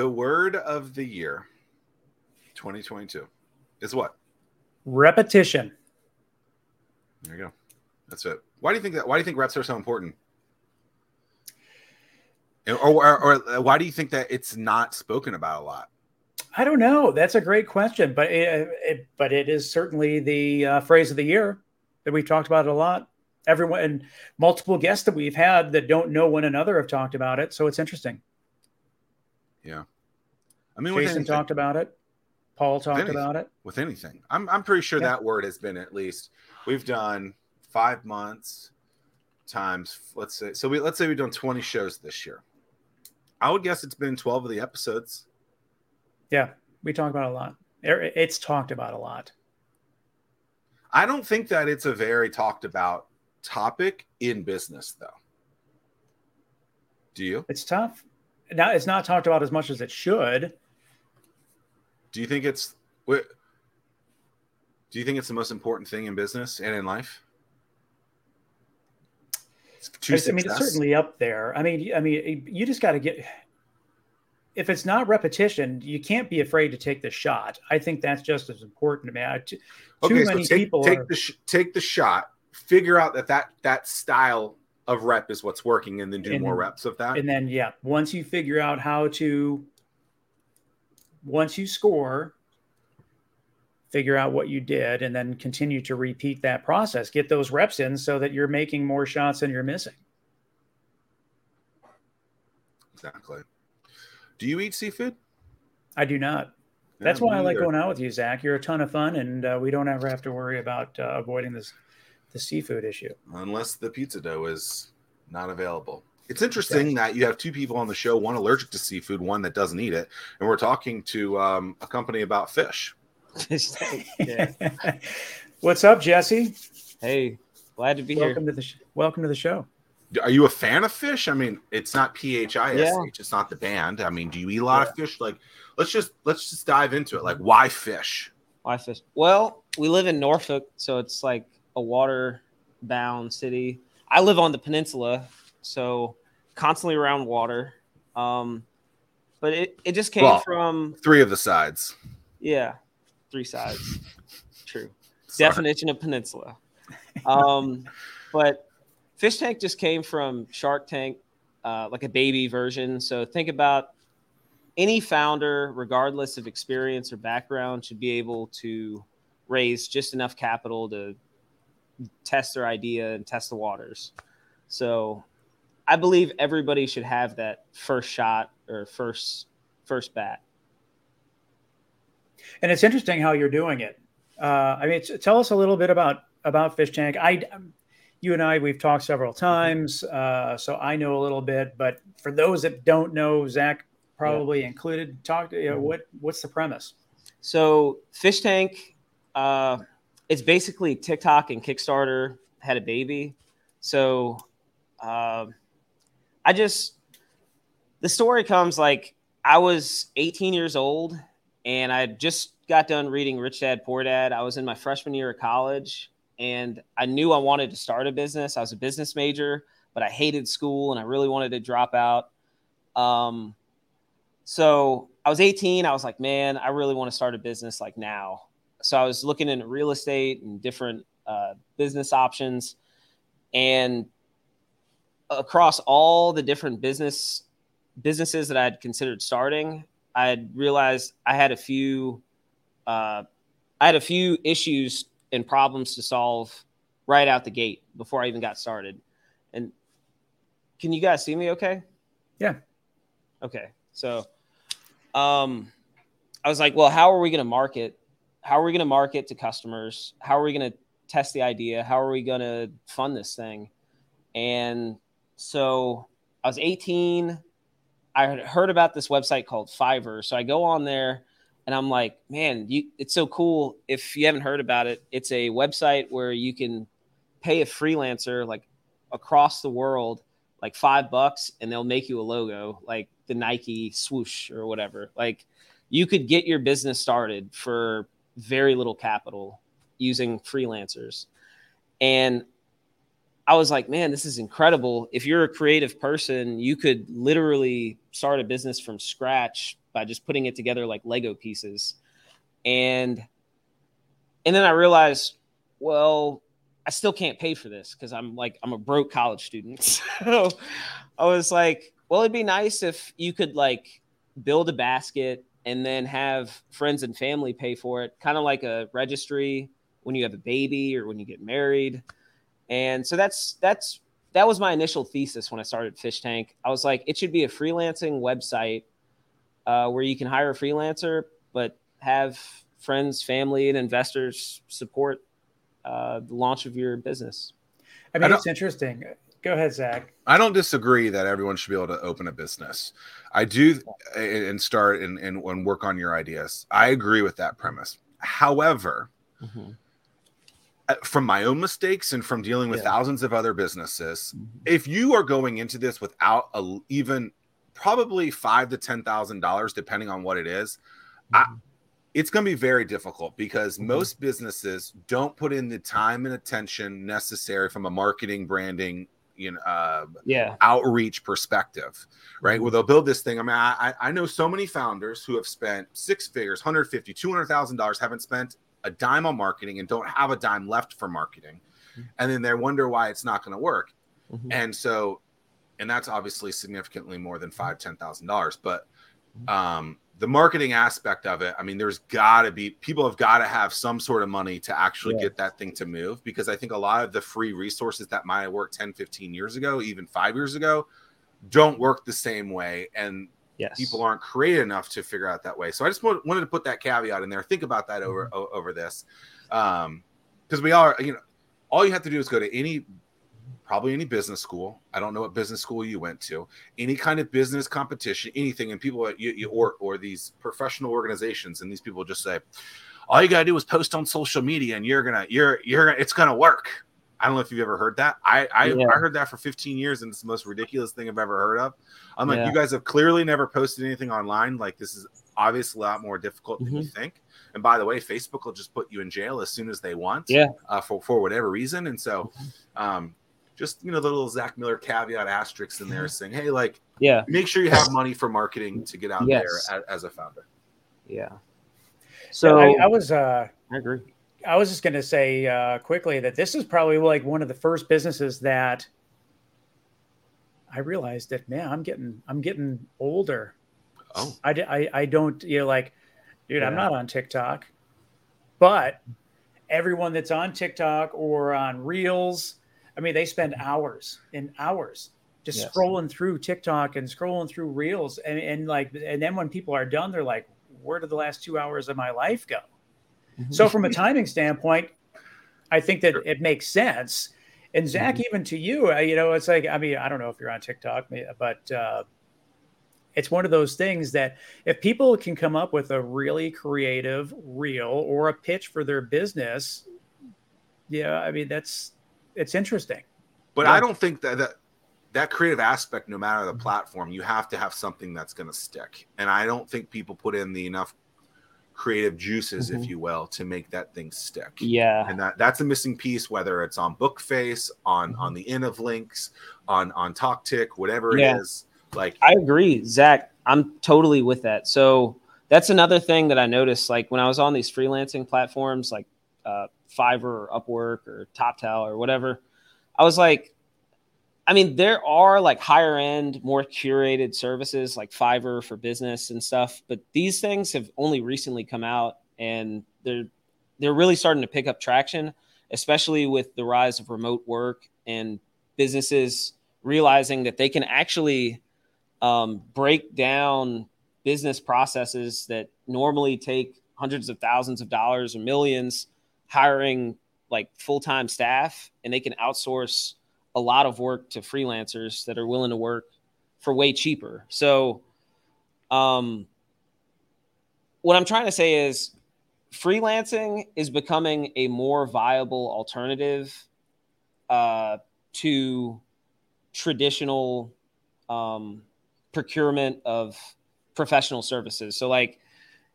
The word of the year 2022 is what? Repetition. There you go. That's it. Why do you think that? Why do you think reps are so important? Or, or, or why do you think that it's not spoken about a lot? I don't know. That's a great question, but it, it but it is certainly the uh, phrase of the year that we've talked about it a lot. Everyone and multiple guests that we've had that don't know one another have talked about it, so it's interesting. Yeah, I mean, Jason talked about it. Paul talked anything, about it. With anything, I'm I'm pretty sure Yeah. that word has been at least we've done five months times. Let's say so. We let's say we've done 20 shows this year. I would guess it's been 12 of the episodes. Yeah, we talk about a lot. It's talked about a lot. I don't think that it's a very talked about topic in business, though. Do you? It's tough. Now it's not talked about as much as it should. Do you think it's what? Do you think it's the most important thing in business and in life? I, mean, it's certainly up there. I mean, I mean, you just got to get. If it's not repetition, you can't be afraid to take the shot. I think that's just as important. I, too, too okay, so many take, people take are, the sh- take the shot, figure out that that that style of rep is what's working, and then do And more reps of that. and then yeah, once you figure out how to, once you score, figure out what you did, and then continue to repeat that process. Get those reps in so that you're making more shots than you're missing. exactly. Do you eat seafood? I do not. That's Yeah, why I like going out with you, Zack. You're a ton of fun, and uh, we don't ever have to worry about uh, avoiding this the seafood issue. unless the pizza dough is not available. It's interesting that you have two people on the show, one allergic to seafood, one that doesn't eat it, and we're talking to um, a company about fish. What's up, Jesse? Hey, glad to be Welcome to the sh- welcome to the show. Are you a fan of fish? I mean, it's not P H I S Yeah. It's not the band. I mean, do you eat a lot of fish? Like, let's just let's just dive into it. Like, why fish? Why fish? Well, we live in Norfolk, so it's like a water bound city. I live on the peninsula, so constantly around water. Um, but it, it just came Well- from Three of the sides. yeah, three sides. True. Sorry. Definition of peninsula. Um, but Fsh Tank just came from Shark Tank, uh, like a baby version. So think about any founder, regardless of experience or background, should be able to raise just enough capital to test their idea and test the waters. So I believe everybody should have that first shot or first first bat. And it's interesting how you're doing it. Uh, I mean, tell us a little bit about about Fsh Tank. I, you and I, we've talked several times, uh, so I know a little bit. But for those that don't know, Zack probably included. Talk. To you know, what what's the premise? So Fsh Tank, uh, it's basically TikTok and Kickstarter had a baby. So um I just the story comes like I was 18 years old and I just got done reading Rich Dad Poor Dad. I was in my freshman year of college and I knew I wanted to start a business. I was a business major, but I hated school and I really wanted to drop out. Um, so I was 18. I was like, man, I really want to start a business like now. So I was looking into real estate and different uh, business options. And across all the different business businesses that I had considered starting, I had realized I had a few, uh, I had a few issues and problems to solve right out the gate before I even got started. And can you guys see me okay? Yeah. Okay. So, um, I was like, well, how are we going to market? How are we going to market to customers? How are we going to test the idea? How are we going to fund this thing? And so I was 18. I had heard about this website called Fiverr. So I go on there and I'm like, man, you, it's so cool. If you haven't heard about it, it's a website where you can pay a freelancer like across the world like five bucks and they'll make you a logo like the Nike swoosh or whatever. Like you could get your business started for very little capital using freelancers. And I was like, man, this is incredible. If you're a creative person, you could literally start a business from scratch by just putting it together like Lego pieces. And and then I realized, well, I still can't pay for this because I'm like I'm a broke college student. so I was like, well, it'd be nice if you could like build a basket and then have friends and family pay for it, kind of like a registry when you have a baby or when you get married. And so that's that's that was my initial thesis when I started Fsh Tank. I was like, it should be a freelancing website uh, where you can hire a freelancer, but have friends, family, and investors support uh, the launch of your business. I mean, I it's interesting. Go ahead, Zack. I don't disagree that everyone should be able to open a business. I do and start and, and, and work on your ideas. I agree with that premise. However, mm-hmm. Uh, from my own mistakes and from dealing with yeah. thousands of other businesses, mm-hmm. if you are going into this without a, even probably five to ten thousand dollars, depending on what it is, mm-hmm. I, it's going to be very difficult because mm-hmm. most businesses don't put in the time and attention necessary from a marketing, branding, you know, uh, yeah, outreach perspective, right? Mm-hmm. Where they'll build this thing. I mean, I, I know so many founders who have spent six figures, 150, 200,000 dollars, haven't spent a dime on marketing and don't have a dime left for marketing, mm-hmm. and then they wonder why it's not going to work. Mm-hmm. And so, and that's obviously significantly more than five, ten thousand dollars, but mm-hmm. um the marketing aspect of it, I mean, there's got to be people have got to have some sort of money to actually yeah. get that thing to move because I think a lot of the free resources that might have worked 10, 15 years ago, even five years ago, don't work the same way. And yes. people aren't creative enough to figure out that way. So I just wanted to put that caveat in there. Think about that over mm-hmm. over this. Um, because we are, you know, all you have to do is go to any probably any business school. I don't know what business school you went to. Any kind of business competition, anything, and people you, you, or or these professional organizations, and these people just say, all you gotta do is post on social media, and you're gonna you're you're it's gonna work. I don't know if you've ever heard that. I I, yeah. I heard that for 15 years, and it's the most ridiculous thing I've ever heard of. I'm like, yeah. you guys have clearly never posted anything online. Like this is obviously a lot more difficult than mm-hmm. you think. And by the way, Facebook will just put you in jail as soon as they want. Yeah. Uh, for for whatever reason, and so. Mm-hmm. Um, just you know the little Zack Miller caveat asterisk in there saying, hey, like, yeah, make sure you have money for marketing to get out yes. there as, as, a founder. Yeah. So I, I was, uh, I agree. I was just going to say uh, quickly that this is probably like one of the first businesses that I realized that man, I'm getting, I'm getting older. Oh, I, I, I don't, you know, like, dude, yeah. I'm not on TikTok, but everyone that's on TikTok or on Reels I mean, they spend hours and hours just yes. scrolling through TikTok and scrolling through Reels, and, and like, and then when people are done, they're like, "Where did the last two hours of my life go?" Mm-hmm. So, from a timing standpoint, I think that it makes sense. And Zack, mm-hmm. even to you, uh, you know, it's like, I mean, I don't know if you're on TikTok, but uh, it's one of those things that if people can come up with a really creative reel or a pitch for their business, yeah, I mean, that's it's interesting. But yeah. I don't think that, that that creative aspect, no matter the platform, you have to have something that's going to stick. And I don't think people put in the enough creative juices, mm-hmm. if you will, to make that thing stick. Yeah. And that that's a missing piece, whether it's on Bookface, on mm-hmm. on the in of links, on on TalkTick, whatever yeah. it is. Like I agree, Zack. I'm totally with that. So that's another thing that I noticed. Like when I was on these freelancing platforms, like uh, Fiverr or Upwork or TopTal or whatever. I was like, I mean, there are like higher end, more curated services like Fiverr for business and stuff, but these things have only recently come out and they're they're really starting to pick up traction, especially with the rise of remote work and businesses realizing that they can actually um, break down business processes that normally take hundreds of thousands of dollars or millions hiring like full-time staff and they can outsource a lot of work to freelancers that are willing to work for way cheaper. So um what I'm trying to say is freelancing is becoming a more viable alternative uh, to traditional um, procurement of professional services. So, like,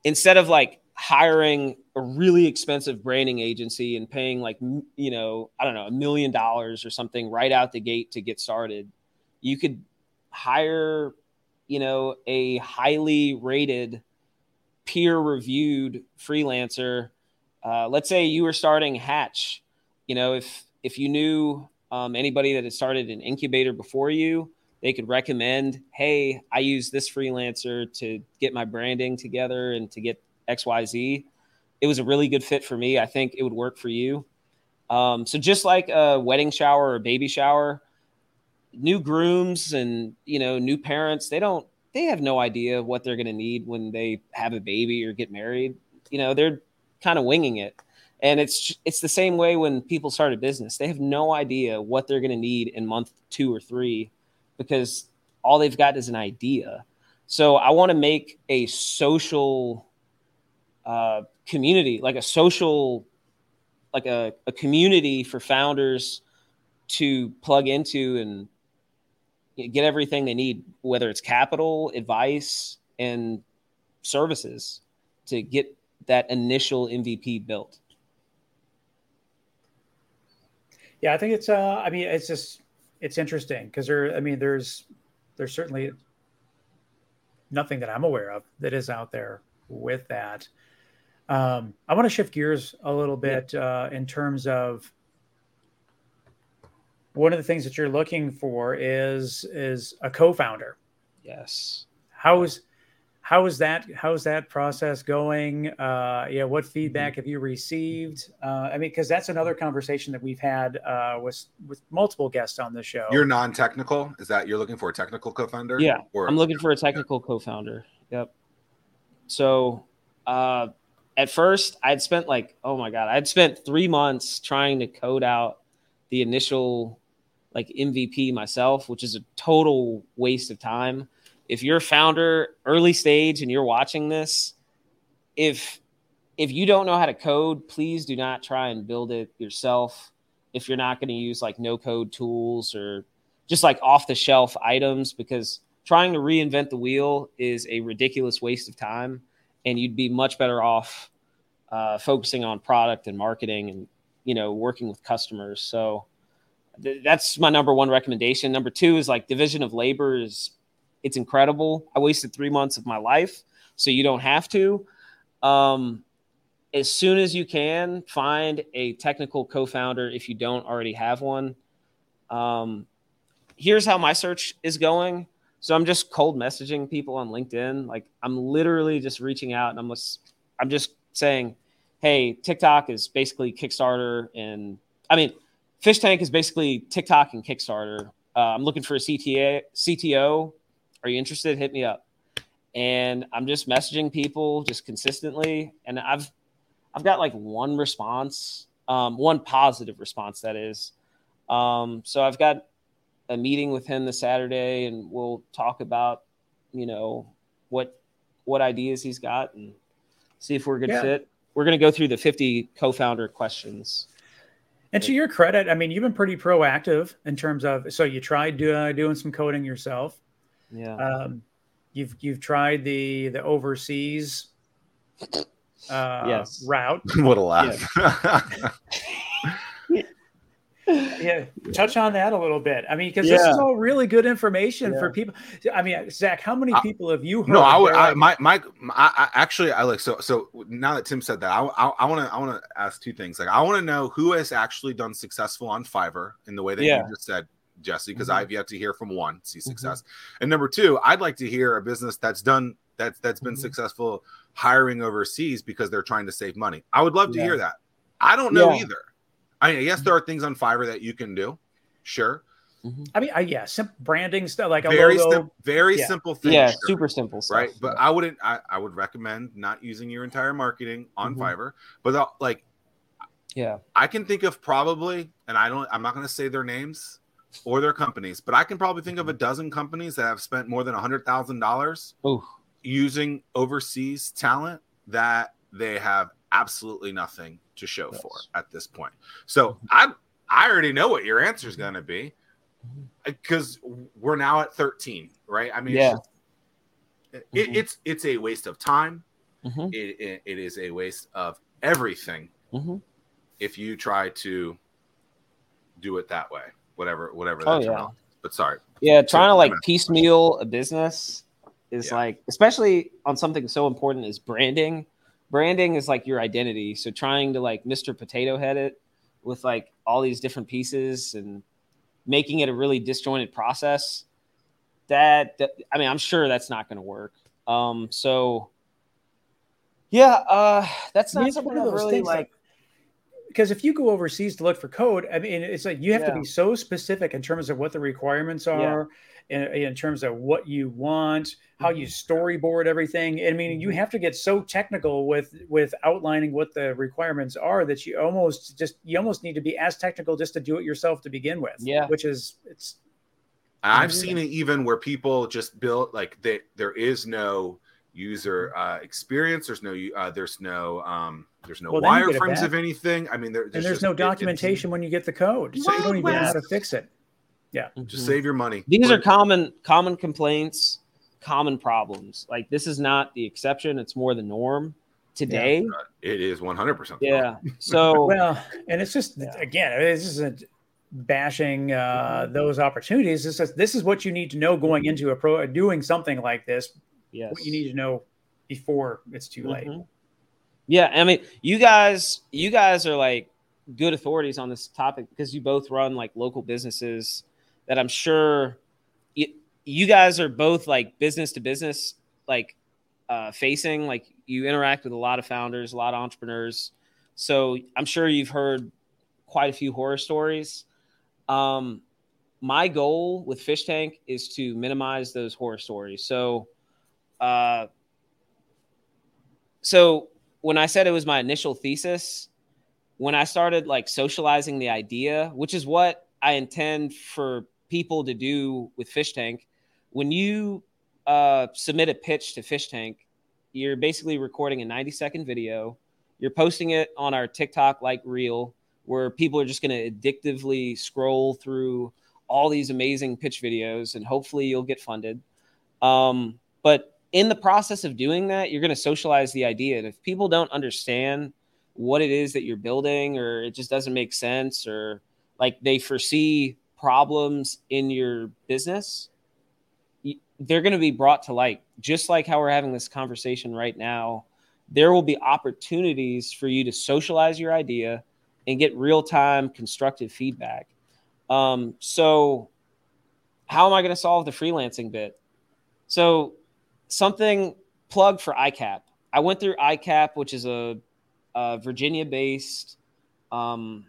instead of like hiring a really expensive branding agency and paying like you know i don't know a million dollars or something right out the gate to get started you could hire you know, a highly rated, peer reviewed freelancer, uh, let's say you were starting Hatch, you know, if if you knew um, anybody that had started an incubator before you, they could recommend, hey, I use this freelancer to get my branding together and to get XYZ. It was a really good fit for me. I think it would work for you. Um, so just like a wedding shower or baby shower, new grooms and you know new parents, they don't they have no idea what they're going to need when they have a baby or get married. You know, they're kind of winging it. And it's it's the same way when people start a business. They have no idea what they're going to need in month 2 or 3 because all they've got is an idea. So I want to make a social uh, community, like a social, like a, a community for founders to plug into and get everything they need, whether it's capital, advice, and services to get that initial MVP built. Yeah, I think it's. Uh, I mean, it's just it's interesting because there. I mean, there's there's certainly nothing that I'm aware of that is out there with that. Um, I want to shift gears a little bit uh, in terms of one of the things that you're looking for is is a co-founder. Yes. How's how is that how is that process going? Uh yeah what feedback mm-hmm. have you received? Uh i mean because that's another conversation that we've had uh with with multiple guests on the show. You're non-technical? Is that you're looking for a technical co-founder? Yeah. Or, i'm looking for a technical yeah. co-founder. Yep. So uh at first i'd spent like oh my god i'd spent three months trying to code out the initial like mvp myself which is a total waste of time if you're a founder early stage and you're watching this, if if you don't know how to code, please do not try and build it yourself. If you're not going to use like no code tools or just like off the shelf items, because trying to reinvent the wheel is a ridiculous waste of time. And you'd be much better off uh, focusing on product and marketing and, you know, working with customers. So th- that's my number one recommendation. Number two is like division of labor is it's incredible. I wasted three months of my life, so you don't have to. Um, as soon as you can, find a technical co founder if you don't already have one. Um, here's how my search is going. So I'm just cold messaging people on LinkedIn. Like I'm literally just reaching out and I'm just, I'm just saying, hey, TikTok is basically Kickstarter, and I mean, Fsh Tank is basically TikTok and Kickstarter. Uh, I'm looking for a CTA, CTO are you interested? Hit me up. And I'm just messaging people just consistently. And I've I've got like one response, um, one positive response that is. Um, so I've got a meeting with him this Saturday, and we'll talk about, you know, what what ideas he's got and see if we're a good yeah. fit. We're going to go through the 50 co-founder questions. And to your credit, I mean, you've been pretty proactive in terms of. So you tried uh, doing some coding yourself. Yeah. Um, you've you've tried the the overseas uh, yes. route. what a laugh. Yeah. yeah. touch on that a little bit. I mean, because yeah. this is all really good information yeah. for people. I mean, Zack, how many people have you heard? No, I would. I, my my, I, I, actually, I like so so. Now that Tim said that, I I want to I want to ask two things. Like, I want to know who has actually done successful on Fiverr in the way that yeah. you just said. Jesse, because mm-hmm. I've yet to hear from one see mm-hmm. success. Mm-hmm. And number two, I'd like to hear a business that's done that that's been mm-hmm. successful hiring overseas because they're trying to save money. I would love to hear that. I don't know either. I mean, yes, there are things on Fiverr that you can do. Sure. Mm-hmm. I mean, I, yeah, simple branding stuff like very logo. Sim- very yeah. simple thing. Yeah, sure. super simple, stuff. right? But I wouldn't. I, I would recommend not using your entire marketing on mm-hmm. Fiverr, but uh, like, yeah, I can think of probably, and I don't. I'm not going to say their names or their companies, but I can probably think of a dozen companies that have spent more than a hundred thousand dollars using overseas talent that they have absolutely nothing to show yes. for at this point. So. I I already know what your answer is going to be because mm-hmm. we're now at 13, right? I mean, yeah. It, mm-hmm. it's it's a waste of time. Mm-hmm. It, it, it is a waste of everything mm-hmm. if you try to do it that way whatever whatever oh, yeah. But sorry. Yeah, trying to like piecemeal a business is Yeah. like especially on something so important as branding. Branding is like your identity. So trying to like Mr. Potato Head it with like all these different pieces and making it a really disjointed process. That, that I mean, I'm sure that's not going to work. Um, so yeah, uh, that's I mean, not something one of those really things, like. Because if you go overseas to look for code, I mean, it's like you have to be so specific in terms of what the requirements Yeah. are, in, in terms of what you want, how you storyboard everything. I mean, you Mhm. have to get so technical with with outlining what the requirements are that you almost just you almost need to be as technical just to do it yourself to begin with. Yeah. which is it's I've seen it even where people just build like they, there is no user uh, experience. There's no uh, there's no um, there's no Well, then you get it wireframes of anything. I mean, there, and there's just- no it- documentation when you get the code, so you don't even know how to fix it. Yeah. Just Mhm. save your money. These Put are it- common common complaints, common problems. Like this is not the exception; it's more the norm today. It is 100. percent Yeah. So Well, and it's just Yeah. again, this isn't bashing uh, those opportunities. This is this is what you need to know going into a pro doing something like this. yes, What you need to know before it's too late. Yeah, I mean, you guys, you guys are like good authorities on this topic because you both run like local businesses that I'm sure you, you guys are both like business to business, like uh, facing. Like you interact with a lot of founders, a lot of entrepreneurs. So I'm sure you've heard quite a few horror stories. Um, my goal with Fsh Tank is to minimize those horror stories. So, uh, so when I said it was my initial thesis, when I started like socializing the idea, which is what I intend for people to do with Fsh Tank, when you uh, submit a pitch to Fsh Tank, you're basically recording a 90 second video. You're posting it on our TikTok like reel, where people are just going to addictively scroll through all these amazing pitch videos, and hopefully you'll get funded. Um, but in the process of doing that, you're going to socialize the idea. And if people don't understand what it is that you're building, or it just doesn't make sense, or like they foresee problems in your business, they're going to be brought to light. Just like how we're having this conversation right now, there will be opportunities for you to socialize your idea and get real time constructive feedback. Um, so, how am I going to solve the freelancing bit? So, something plug for ICAP. I went through ICAP, which is a, a Virginia based um,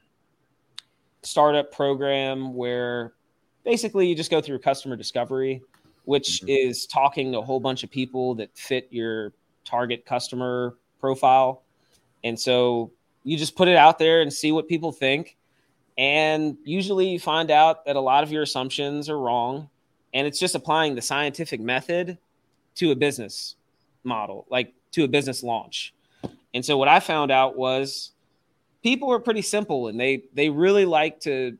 startup program where basically you just go through customer discovery, which Mhm. is talking to a whole bunch of people that fit your target customer profile. And so you just put it out there and see what people think. And usually you find out that a lot of your assumptions are wrong. And it's just applying the scientific method to a business model, like to a business launch. And so what I found out was people are pretty simple and they they really like to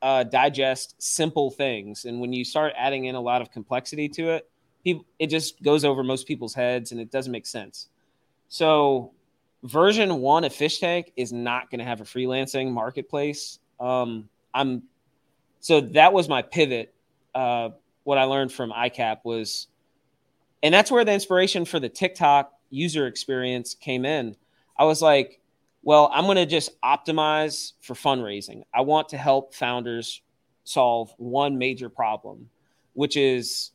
uh, digest simple things. And when you start adding in a lot of complexity to it, people it just goes over most people's heads and it doesn't make sense. So version one of Fsh Tank is not going to have a freelancing marketplace. Um, I'm so that was my pivot. Uh, what I learned from ICAP was, and that's where the inspiration for the TikTok user experience came in. I was like, well, I'm going to just optimize for fundraising. I want to help founders solve one major problem, which is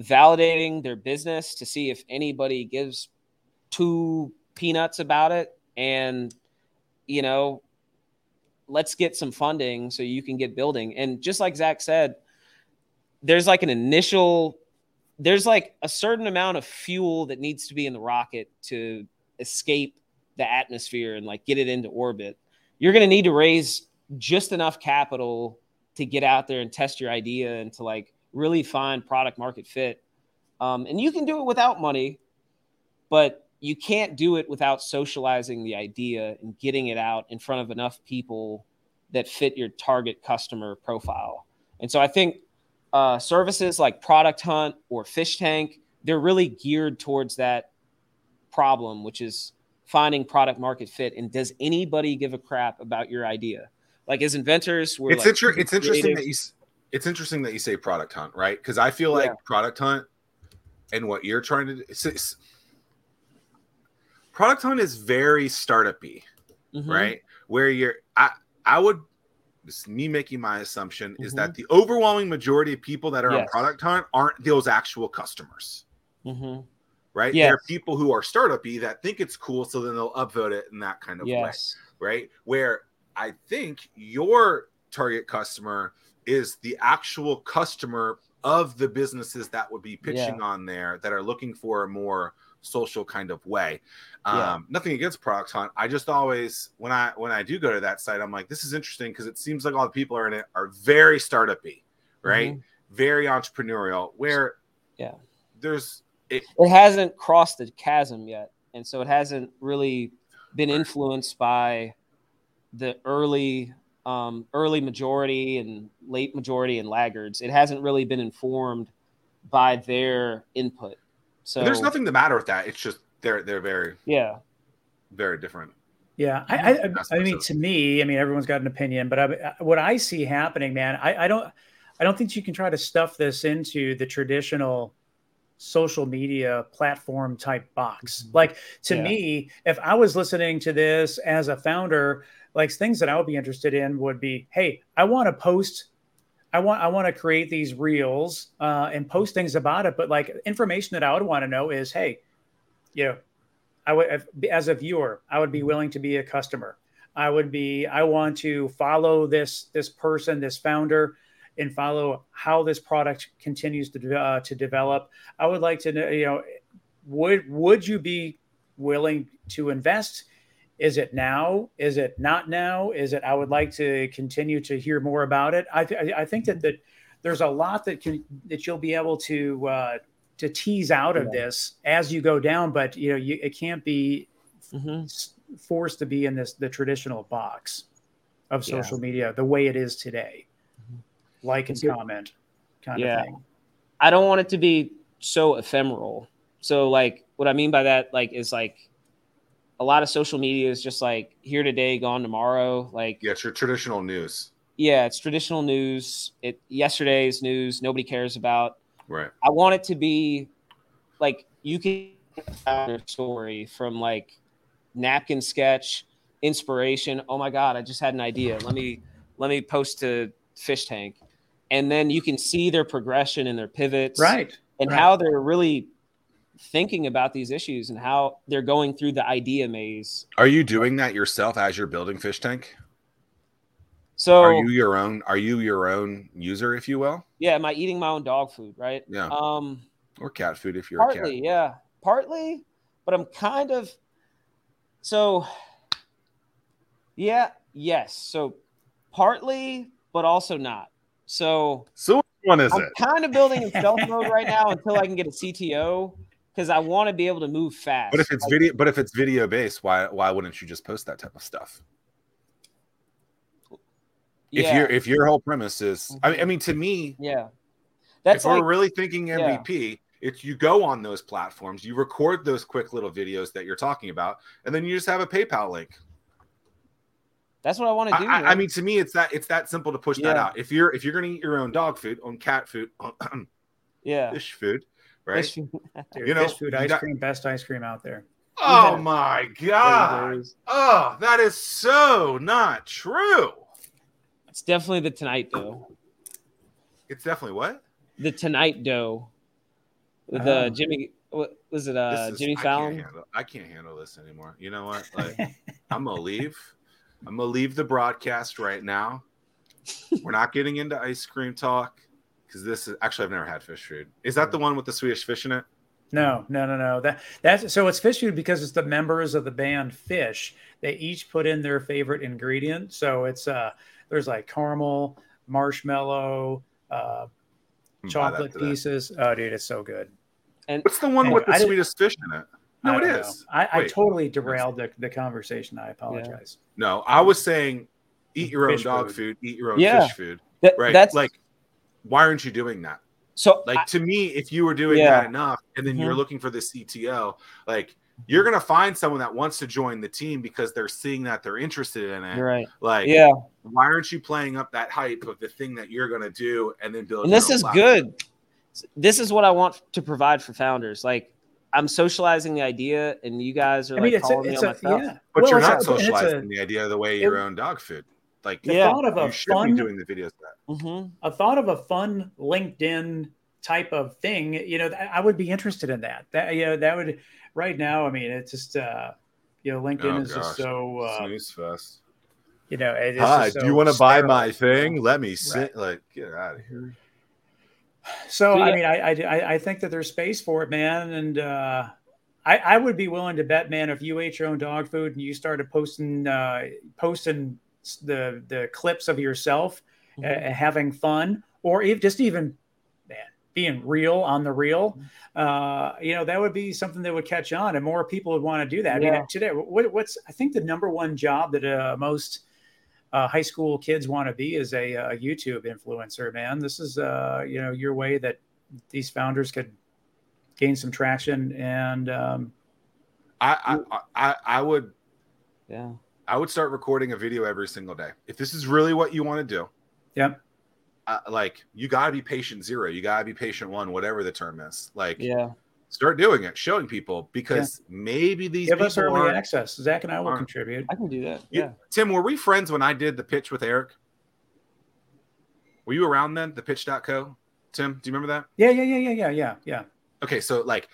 validating their business to see if anybody gives two peanuts about it and you know let's get some funding so you can get building and just like zack said there's like an initial there's like a certain amount of fuel that needs to be in the rocket to escape the atmosphere and like get it into orbit you're going to need to raise just enough capital to get out there and test your idea and to like really find product market fit um, and you can do it without money but you can't do it without socializing the idea and getting it out in front of enough people that fit your target customer profile. And so I think uh, services like Product Hunt or Fsh Tank, they're really geared towards that problem, which is finding product market fit. And does anybody give a crap about your idea? Like as inventors, we're It's like, inter- it's interesting that you it's interesting that you say product hunt, right? Because I feel like Yeah. product hunt and what you're trying to do. It's, it's, Product Hunt is very startup-y, Mhm. right? Where you're, I, I would, this me making my assumption is Mhm. that the overwhelming majority of people that are on Product Hunt aren't those actual customers, Mhm. right? Yes. They're people who are startup-y that think it's cool, so then they'll upvote it in that kind of way right? Where I think your target customer is the actual customer of the businesses that would be pitching on there that are looking for a more social kind of way. Um, Yeah. Nothing against Product Hunt. I just always when I when I do go to that site, I'm like, this is interesting because it seems like all the people are in it are very startup-y, right? Very entrepreneurial. Where Yeah. there's it, It hasn't crossed the chasm yet, and so it hasn't really been influenced by the early um, early majority and late majority and laggards. It hasn't really been informed by their input. So there's nothing the matter with that. It's just they're they're very Yeah. very different. Yeah, I, I, That's I mean, to me, I mean, everyone's got an opinion, but I, what I see happening, man, I, I don't, I don't think you can try to stuff this into the traditional social media platform type box. Mhm. Like to Yeah. me, if I was listening to this as a founder, like things that I would be interested in would be, hey, I want to post. I want I want to create these reels uh, and post things about it, but like information that I would want to know is, hey, you know, I would, as a viewer, I would be willing to be a customer. I would be, I want to follow this this person, this founder, and follow how this product continues to uh, to develop. I would like to know, you know, would would you be willing to invest? Is it now? Is it not now? Is it? I would like to continue to hear more about it. I th- I think that that there's a lot that can that you'll be able to uh, to tease out of Yeah. this as you go down, but you know, you, it can't be Mhm. s- forced to be in this the traditional box of Yeah. social media the way it is today. Mhm. Like and comment kind Yeah. of thing. I don't want it to be so ephemeral. So like what I mean by that like is like a lot of social media is just like here today, gone tomorrow. Like Yeah, it's your traditional news. yeah, it's traditional news. It yesterday's news nobody cares about. Right. I want it to be like you can tell a story from like napkin sketch inspiration. Oh my god, I just had an idea. Let me let me post to Fsh Tank, and then you can see their progression and their pivots, Right. and right. how they're really thinking about these issues and how they're going through the idea maze. Are you doing that yourself as you're building Fsh Tank? So Are you your own? Are you your own user, if you will, yeah, am I eating my own dog food? Right. Yeah. Um. or cat food if you're a partly cat? yeah partly but i'm kind of so yeah yes so partly but also not so So which one is i'm it? kind of building in stealth mode right now until i can get a cto because i want to be able to move fast But if it's Like, video, but if it's video based, why why wouldn't you just post that type of stuff? If yeah, your if your whole premise is, I mean, I mm-hmm. mean, to me, yeah that's if like we're really thinking yeah. MVP, it's you go on those platforms, you record those quick little videos that you're talking about, and then you just have a PayPal link. that's what i want to do I, I- I mean, to me, it's that it's that simple to push that out. If you're if you're gonna eat your own dog food, own cat food, yeah fish food, right? Fish- Dude, you know, fish food ice got- cream, best ice cream out there. Oh my god! Oh, that is so not true. it's definitely the tonight dough It's definitely what? the tonight dough with uh, Oh. jimmy what was it uh is- jimmy I fallon Can't handle, I can't handle this anymore. You know what? Like, I'm gonna leave. I'm gonna leave the broadcast right now. We're not getting into ice cream talk because this is actually I've never had Phish Food. Is that the one with the Swedish fish in it? No, no, no, no. That that's so it's Phish Food because it's the members of the band Phish. They each put in their favorite ingredient. So it's uh there's like caramel, marshmallow, uh I'm that chocolate pieces. Oh dude, it's so good. and What's the one Anyway, with the I didn't- fish in it? No, I it don't is. know. I, I totally derailed the, the conversation. I apologize. No, I was saying eat your own Fish dog food. food. eat your own Yeah. fish food. that, Right. that's like why aren't you doing that? so Like to me, if you were doing Yeah. that enough and then you're Mhm. looking for the CTO, like you're gonna find someone that wants to join the team because they're seeing that they're interested in it. you're right Like, yeah why aren't you playing up that hype of the thing that you're gonna do and then build? and this is platform? good this is what I want to provide for founders. Like I'm socializing the idea, and you guys are I mean, like it's a, calling me on a, my stuff. yeah. But Well, you're not a- and a- socializing the idea of the way your own dog food. Like the Yeah. thought of a you should fun be doing the videos. That hmm a thought of a fun LinkedIn type of thing, you know, th- I would be interested in that. That you know, that would right now. I mean, it's just uh, you know, LinkedIn Oh, is just so uh, snooze fest. you know. it- it's Hi, just do so you want to buy my thing? Let me sit. Like, get out of here. So So, I mean, I, I I think that there's space for it, man, and uh, I I would be willing to bet, man, if you ate your own dog food and you started posting uh, posting s- the the clips of yourself Mm-hmm. uh, having fun, or if just even man being real on the real, uh, you know, that would be something that would catch on, and more people would want to do that. I mean, today, what, what's I think the number one job that uh, most uh, high school kids want to be is a, a YouTube influencer, man. This is, uh, you know, your way that these founders could gain some traction. And um, I, I, I, I would, Yeah. I would start recording a video every single day. If this is really what you want to do, Yep. uh, like you got to be patient zero. You got to be patient one, whatever the term is. Like, Yeah. start doing it, showing people because maybe these give people us early aren't- access. Zack and I will aren't- contribute. I can do that. You- Yeah. Tim, were we friends when I did the pitch with Eric? Were you around then? The pitch.co? Tim, do you remember that? Yeah, yeah, yeah, yeah, yeah, yeah, yeah. Okay, so like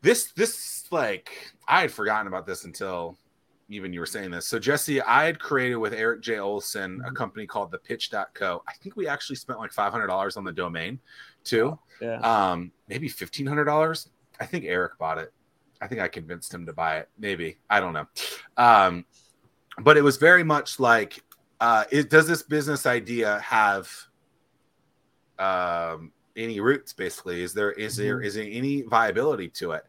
this this like I had forgotten about this until even you were saying this. So Jesse, I had created with Eric J. Olson a company called the pitch.co. I think we actually spent like $500 on the domain too. Yeah. Um, maybe $1,500. I think Eric bought it. I think I convinced him to buy it. Maybe. I don't know. Um, but it was very much like, uh, it, does this business idea have um, any roots? Basically, is there is there is there any viability to it?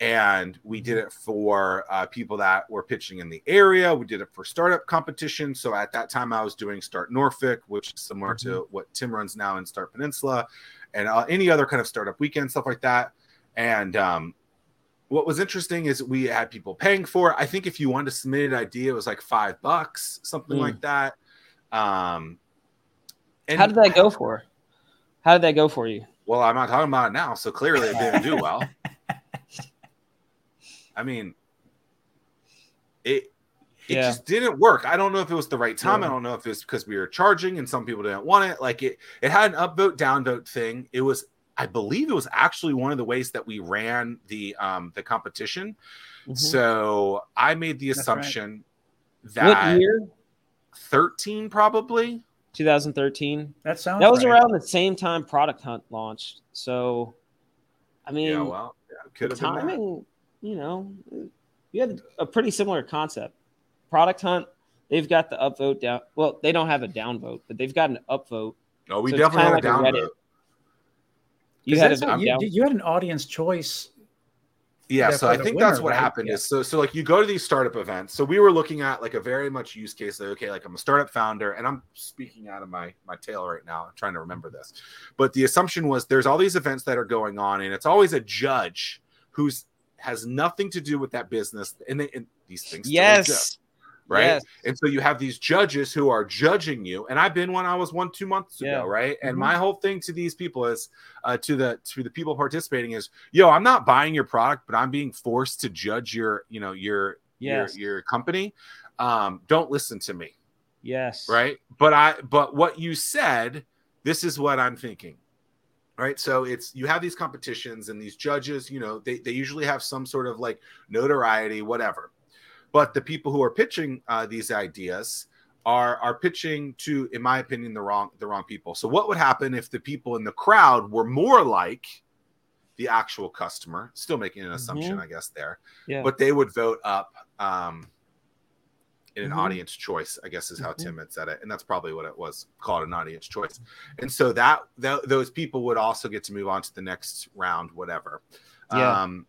And we did it for uh, people that were pitching in the area. We did it for startup competition. So at that time, I was doing Start Norfolk, which is similar to what Tim runs now in Start Peninsula, and uh, any other kind of startup weekend stuff like that. And um, what was interesting is we had people paying for it. I think if you wanted to submit an idea, it was like five bucks, something Mm. like that. Um, and How did that go for? How did that go for you? Well, I'm not talking about it now, so clearly it didn't do well. I mean, it it Yeah. just didn't work. I don't know if it was the right time. I don't know if it's because we were charging and some people didn't want it. Like it, it had an upvote downvote thing. It was, I believe, it was actually one of the ways that we ran the um the competition. Mhm. So I made the That's right. assumption What that year? 13 probably. 2013. That sounds That was right. around the same time Product Hunt launched. So, I mean, yeah, well, yeah, the could have been timing, you know, you had a pretty similar concept. Product Hunt, they've got the upvote down. Well, they don't have a downvote, but they've got an upvote. No, we So definitely had a like a downvote. Reddit. You 'Cause had a you, down. you had an audience choice. Yeah, Yeah, so I the think that's what right? happened Yeah. is so so like you go to these startup events. So we were looking at like a very much use case like okay, like I'm a startup founder and I'm speaking out of my my tail right now. I'm trying to remember this. But the assumption was there's all these events that are going on and it's always a judge who's has nothing to do with that business and, they, and these things Yes. right? Yes. And so you have these judges who are judging you. And I've been one I was one two months Yeah. ago, right? And Mhm. my whole thing to these people is uh, to the to the people participating is, yo, I'm not buying your product, but I'm being forced to judge your, you know, your Yes. your your company. Um, don't listen to me, Yes. right? But I but what you said, this is what I'm thinking. Right. So it's you have these competitions and these judges, you know, they, they usually have some sort of like notoriety, whatever. But the people who are pitching uh, these ideas are are pitching to, in my opinion, the wrong the wrong people. So what would happen if the people in the crowd were more like the actual customer? Still making an assumption, I guess there, Yeah. but they would vote up um, in an Mhm. audience choice. I guess is how Mhm. Tim had said it, and that's probably what it was called an audience choice. And so that, that those people would also get to move on to the next round, whatever. Yeah. Um,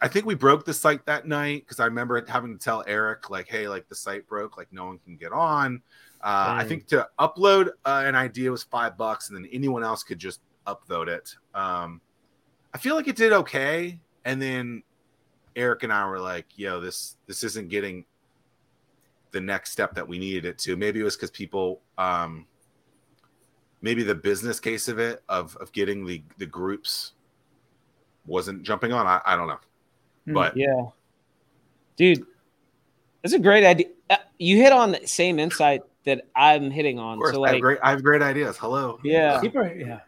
I think we broke the site that night because I remember having to tell Eric, like, hey, like the site broke, like no one can get on. Uh, I think to upload uh, an idea was five bucks, and then anyone else could just upvote it. Um, I feel like it did okay, and then Eric and I were like, "Yo, this this isn't getting the next step that we needed it to." Maybe it was because people um, maybe the business case of it of of getting the the groups wasn't jumping on. I, I don't know, Hmm. but Yeah, dude, that's a great idea. Uh, You hit on the same insight that I'm hitting of on. course, So I have like, great I have great ideas. Hello. Yeah. people are, yeah,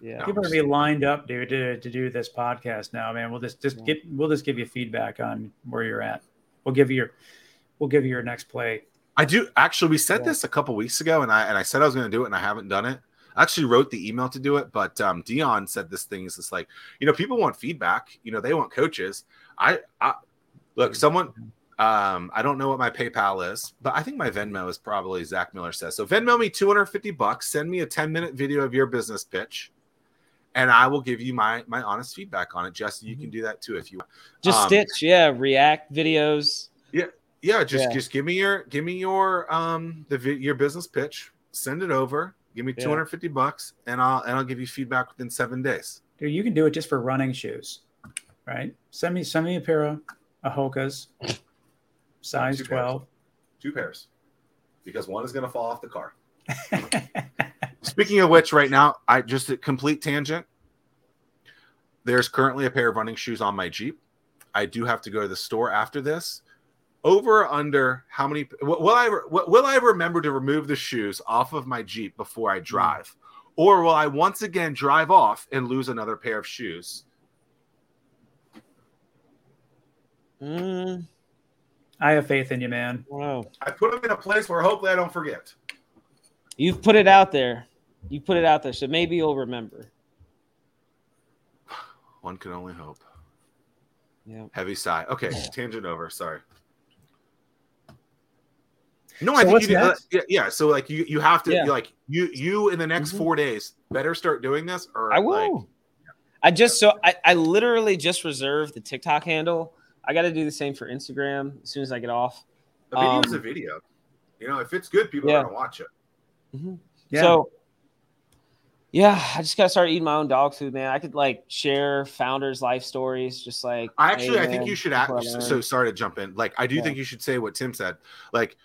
yeah, people are gonna be lined up, dude, to, to do this podcast now, man. We'll just just Yeah. get we'll just give you feedback on where you're at. We'll give you your we'll give you your next play. I do actually. We said Yeah. this a couple weeks ago, and I and I said I was going to do it, and I haven't done it. I actually wrote the email to do it, but um, Dion said this thing is just like, you know, people want feedback. You know, they want coaches. I, I look, someone. Um, I don't know what my PayPal is, but I think my Venmo is probably Zack Miller says. So Venmo me 250 bucks. Send me a 10 minute video of your business pitch, and I will give you my my honest feedback on it. Jesse, you can do that too if you. want. just um, Stitch, yeah, React videos. Yeah, just Yeah. just give me your give me your um the your business pitch. Send it over. Give me Yeah. 250 bucks and I'll and I'll give you feedback within 7 days. Dude, you can do it just for running shoes, right? Send me send me a pair of Ahokas, size Two pairs. twelve. Two pairs. Because one is going to fall off the car. Speaking of which right now, I just a complete tangent. There's currently a pair of running shoes on my Jeep. I do have to go to the store after this. Over or under how many will will I will will I remember to remove the shoes off of my Jeep before I drive? Or will I once again drive off and lose another pair of shoes? Mm, I have faith in you, man. wow. I put them in a place where hopefully I don't forget. You've put it out there. You put it out there, so maybe you'll remember. One can only hope. Yeah. Heavy sigh. Okay, tangent over. Sorry. No, I So think you did, uh, yeah, yeah. So like you, you have to Yeah. like you, you in the next Mhm. four days better start doing this, or I like, will. I just so I, I literally just reserved the TikTok handle. I got to do the same for Instagram as soon as I get off. a video is Um, a video. You know, if it's good, people yeah. are gonna watch it. Yeah. So, yeah, I just gotta start eating my own dog food, man. I could like share founders' life stories, just like I actually, hey, I think you should look act. So sorry to jump in. Like, I do Yeah. think you should say what Tim said. Like,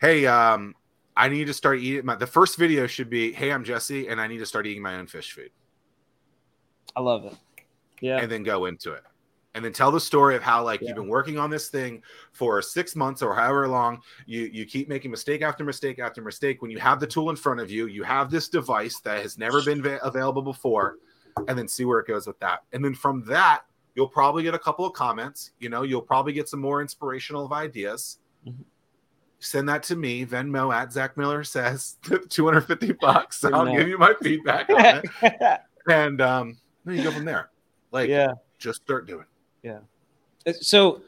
hey, um, I need to start eating. My, the first video should be, hey, I'm Jesse, and I need to start eating my own fish food. I love it. Yeah, and then go into it and then tell the story of how like Yeah. you've been working on this thing for six months or however long you you keep making mistake after mistake after mistake when you have the tool in front of you you have this device that has never been va- available before and then see where it goes with that and then from that you'll probably get a couple of comments you know you'll probably get some more inspirational of ideas Mhm. Send that to me venmo at zack miller says 250 bucks i'll give you my feedback on it and um then you go from there like yeah. just start doing Yeah. So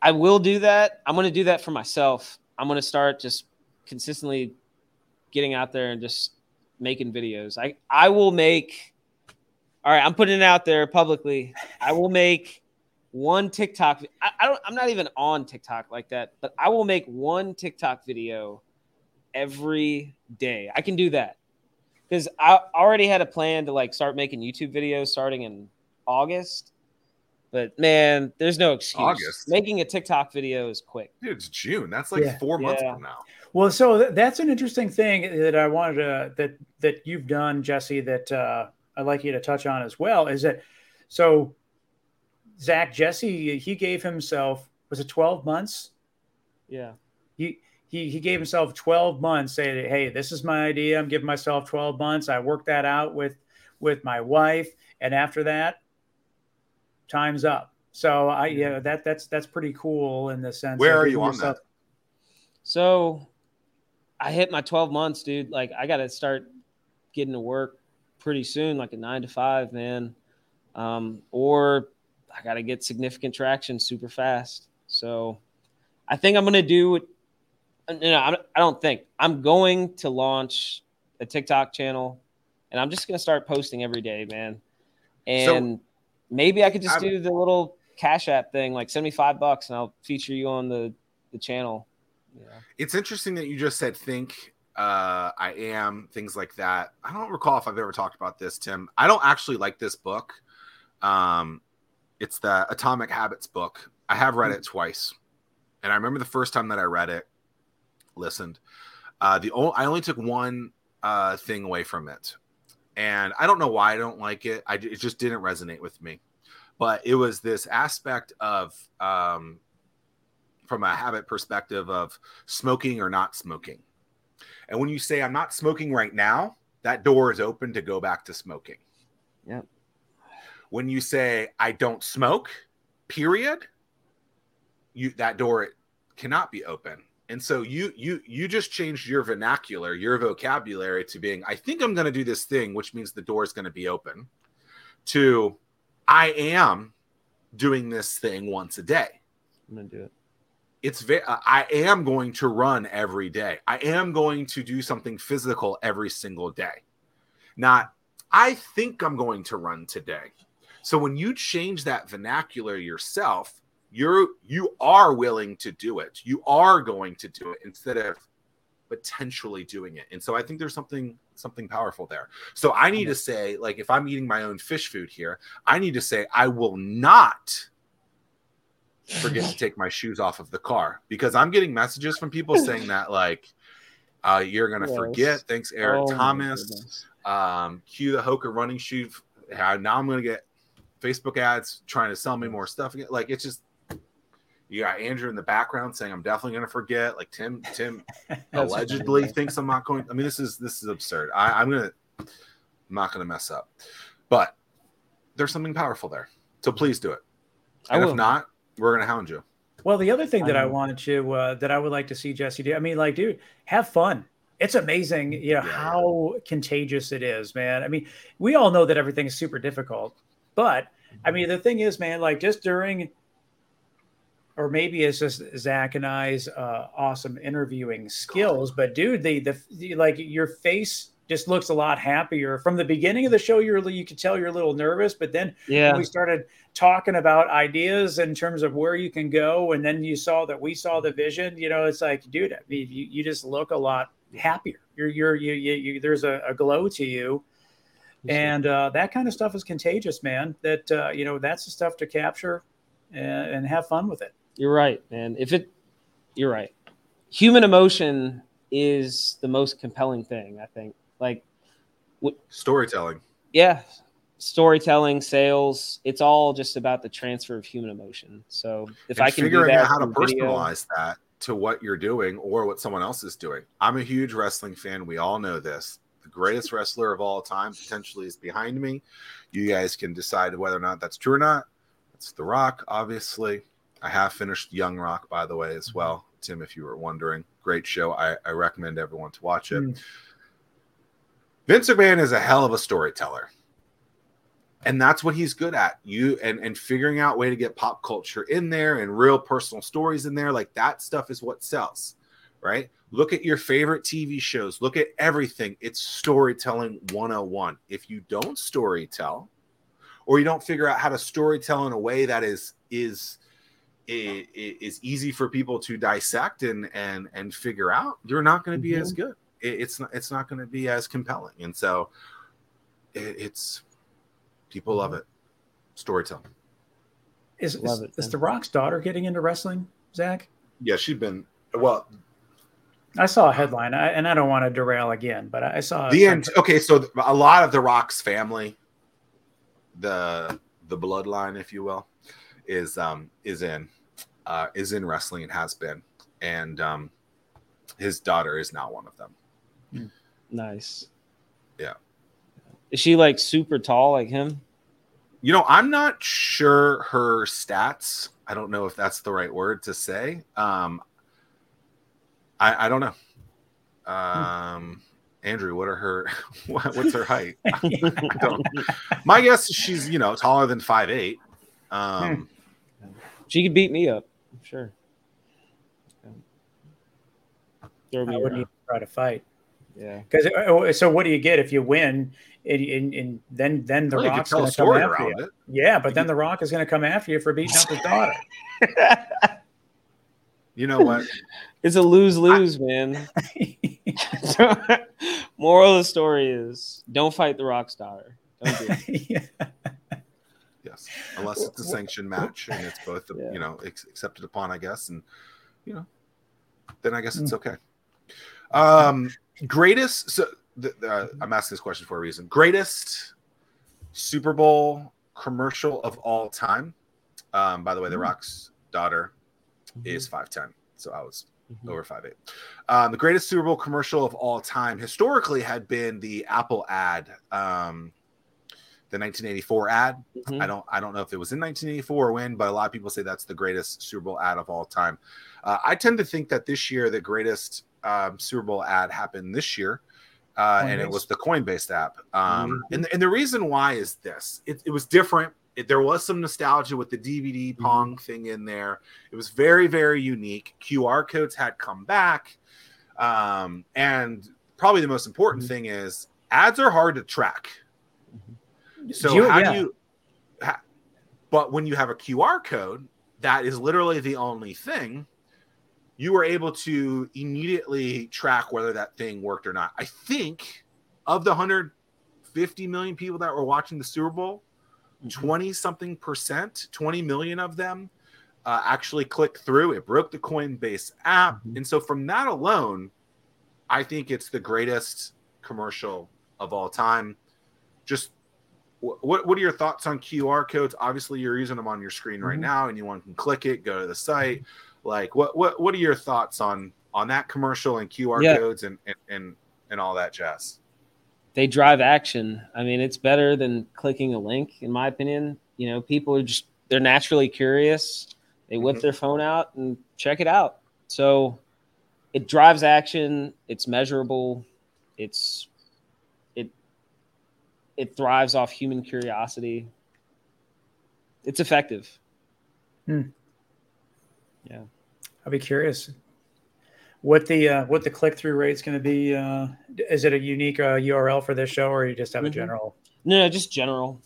I will do that. I'm going to do that for myself. I'm going to start just consistently getting out there and just making videos. I I will make. All right, I'm putting it out there publicly. I will make one TikTok. I, I don't. I'm not even on TikTok like that, but I will make one TikTok video every day. I can do that because I already had a plan to like start making YouTube videos starting in August. But man, there's no excuse. August? Making a TikTok video is quick. Dude, it's June. That's like Yeah. four months Yeah. from now. Well, so th- that's an interesting thing that I wanted to that that you've done, Jesse. That uh, I'd like you to touch on as well. Is that so? Zack Jesse he gave himself was it twelve months? Yeah. He he he gave himself twelve months. Saying, "Hey, this is my idea. I'm giving myself twelve months. I worked that out with with my wife, and after that, time's up." So I yeah that that's that's pretty cool in the sense. Where are you on yourself- that? So I hit my 12 months, dude. Like I got to start getting to work pretty soon, like a nine to five, man. Um, or I got to get significant traction super fast. So I think I'm going to do it. You know, I'm- don't think I'm going to launch a TikTok channel and I'm just going to start posting every day, man. So- And maybe I could just I'm- do the little cash app thing, like 75 bucks and I'll feature you on the, the channel. Yeah. It's interesting that you just said think, uh, I am, things like that. I don't recall if I've ever talked about this, Tim. I don't actually like this book. Um, it's the Atomic Habits book. I have read it twice. And I remember the first time that I read it, listened. Uh, the o- I only took one uh, thing away from it. And I don't know why I don't like it. I, it just didn't resonate with me. But it was this aspect of, um, from a habit perspective, of smoking or not smoking. And when you say, I'm not smoking right now, that door is open to go back to smoking. Yep. When you say, I don't smoke, period, you that door cannot be open. And so you you you just changed your vernacular your vocabulary to being i think i'm going to do this thing which means the door is going to be open to i am doing this thing once a day. I'm going to do it. It's very uh, i am going to run every day. I am going to do something physical every single day. Not i think i'm going to run today so when you change that vernacular yourself you're you are willing to do it. You are going to do it instead of potentially doing it. And so i think there's something something powerful there. So i need to say like if i'm eating my own fish food here i need to say i will not forget to take my shoes off of the car because i'm getting messages from people saying that like uh, you're gonna yes. forget. Thanks eric oh thomas. um cue the hoka running shoe. Now i'm gonna get facebook ads trying to sell me more stuff like it's just you got Andrew in the background saying, "I'm definitely going to forget." Like Tim, Tim allegedly thinks I'm not going. I mean, this is this is absurd. I, I'm gonna, I'm not gonna mess up, but there's something powerful there. So please do it. And if not, we're gonna hound you. Well, the other thing that I, I wanted to uh, that I would like to see Jesse do. I mean, like, dude, have fun. It's amazing, you know, yeah. how contagious it is, man. I mean, we all know that everything is super difficult, but I mean, the thing is, man, like just during or maybe it's just Zack and I's uh, awesome interviewing skills. But dude, the, the, the like your face just looks a lot happier from the beginning of the show. You're you could tell you're a little nervous, but then yeah, we started talking about ideas in terms of where you can go, and then you saw that we saw the vision. You know, it's like, dude, I mean, you, you just look a lot happier. You're you're you, you, you there's a, a glow to you. And uh, that kind of stuff is contagious, man. That uh, you know, that's the stuff to capture and, and have fun with it. You're right, man. If it, you're right. Human emotion is the most compelling thing. I think, like, what, storytelling. Yeah, storytelling, sales. It's all just about the transfer of human emotion. So if and I can figuring out how to personalize video, that to what you're doing or what someone else is doing. I'm a huge wrestling fan. We all know this. The greatest wrestler of all time potentially is behind me. You guys can decide whether or not that's true or not. It's The Rock, obviously. I have finished Young Rock, by the way, as mm-hmm. well. Tim, if you were wondering, great show. I, I recommend everyone to watch it. Mm. Vince McMahon is a hell of a storyteller. And that's what he's good at. You and, and figuring out way to get pop culture in there and real personal stories in there. Like that stuff is what sells, right? Look at your favorite TV shows. Look at everything. It's storytelling 101. If you don't storytell, or you don't figure out how to storytell in a way that is is it, it is easy for people to dissect and and and figure out, you're not going to be mm-hmm. as good. It, it's not it's not going to be as compelling, and so it, it's people love it. Storytelling. Is is, it, is the Rock's daughter getting into wrestling, Zack? Yeah, she's been well. I saw a headline, I, and I don't want to derail again, but I saw the end. Okay, so a lot of the Rock's family, the the bloodline, if you will, is um is in uh is in wrestling and has been and um his daughter is now one of them hmm. nice yeah is she like super tall like him you know i'm not sure her stats i don't know if that's the right word to say um i i don't know hmm. um Andrew, what are her what's her height? My guess is she's, you know, taller than five eight. Um, she could beat me up, I'm sure. Throw me I would need to try to fight. Yeah. Because uh, so, what do you get if you win? And, and, and then then the well, Rock's going to come after you. It. Yeah, but then the Rock is going to come after you for beating up his daughter. you know what? It's a lose lose, man. Moral of the story is don't fight the Rock's daughter. Don't do it. yeah. Yes, unless it's a sanctioned match and it's both, yeah. you know, ex- accepted upon, I guess, and you know, then I guess it's mm. okay. Um, greatest. So the, uh, I'm asking this question for a reason. Greatest Super Bowl commercial of all time. Um, by the way, The Rock's daughter is 5'10, so I was Mhm. over 5'8. Um, the greatest Super Bowl commercial of all time historically had been the Apple ad, um, the 1984 ad. Mhm. I don't I don't know if it was in 1984 or when, but a lot of people say that's the greatest Super Bowl ad of all time. Uh, I tend to think that this year the greatest um, Super Bowl ad happened this year, uh, and it was the Coinbase app. Um, Mhm. and and the reason why is this: it, it was different. It, there was some nostalgia with the DVD Pong thing in there. It was very very unique. QR codes had come back, um, and probably the most important Mhm. thing is ads are hard to track. So Do you- how yeah. do you? ha- but when you have a QR code, that is literally the only thing. You were able to immediately track whether that thing worked or not. I think of the 150 million people that were watching the Super Bowl, Mhm. 20 something percent, 20 million of them uh, actually clicked through. It broke the Coinbase app. Mhm. And so from that alone, I think it's the greatest commercial of all time. Just what what are your thoughts on QR codes? Obviously, you're using them on your screen right Mhm. now, and you want click it, go to the site. Like, what what what are your thoughts on on that commercial and QR Yeah. codes and, and and and all that jazz? They drive action. I mean, it's better than clicking a link, in my opinion. You know, people are just they're naturally curious. They whip Mhm. their phone out and check it out. So it drives action. It's measurable. It's it it thrives off human curiosity. It's effective. Hmm. Yeah, I'll be curious what the uh, what the click through rate is going to be. Uh, is it a unique uh, URL for this show, or you just have a Mhm. general? No, no, just general.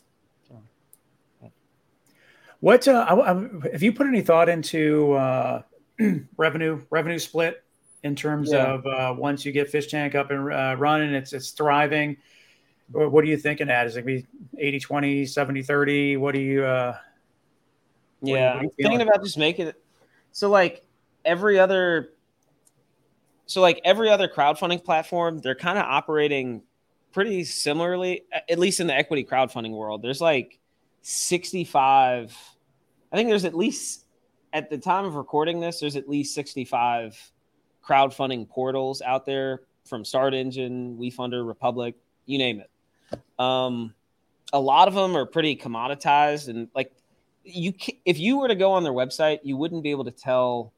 What uh, I, I, have you put any thought into uh, revenue revenue split in terms Yeah. of uh, once you get Fsh Tank up and uh, running, it's it's thriving. What are you thinking at? Is it going to be 80 20, 70 30? What do you uh, you- Yeah, you I'm thinking about just making it so like every other so like every other crowdfunding platform, they're kind of operating pretty similarly, at least in the equity crowdfunding world. There's like 65, I think there's at least at the time of recording this, there's at least 65 crowdfunding portals out there from StartEngine, WeFunder, Republic, you name it. Um, a lot of them are pretty commoditized and like you if you were to go on their website you wouldn't be able to tell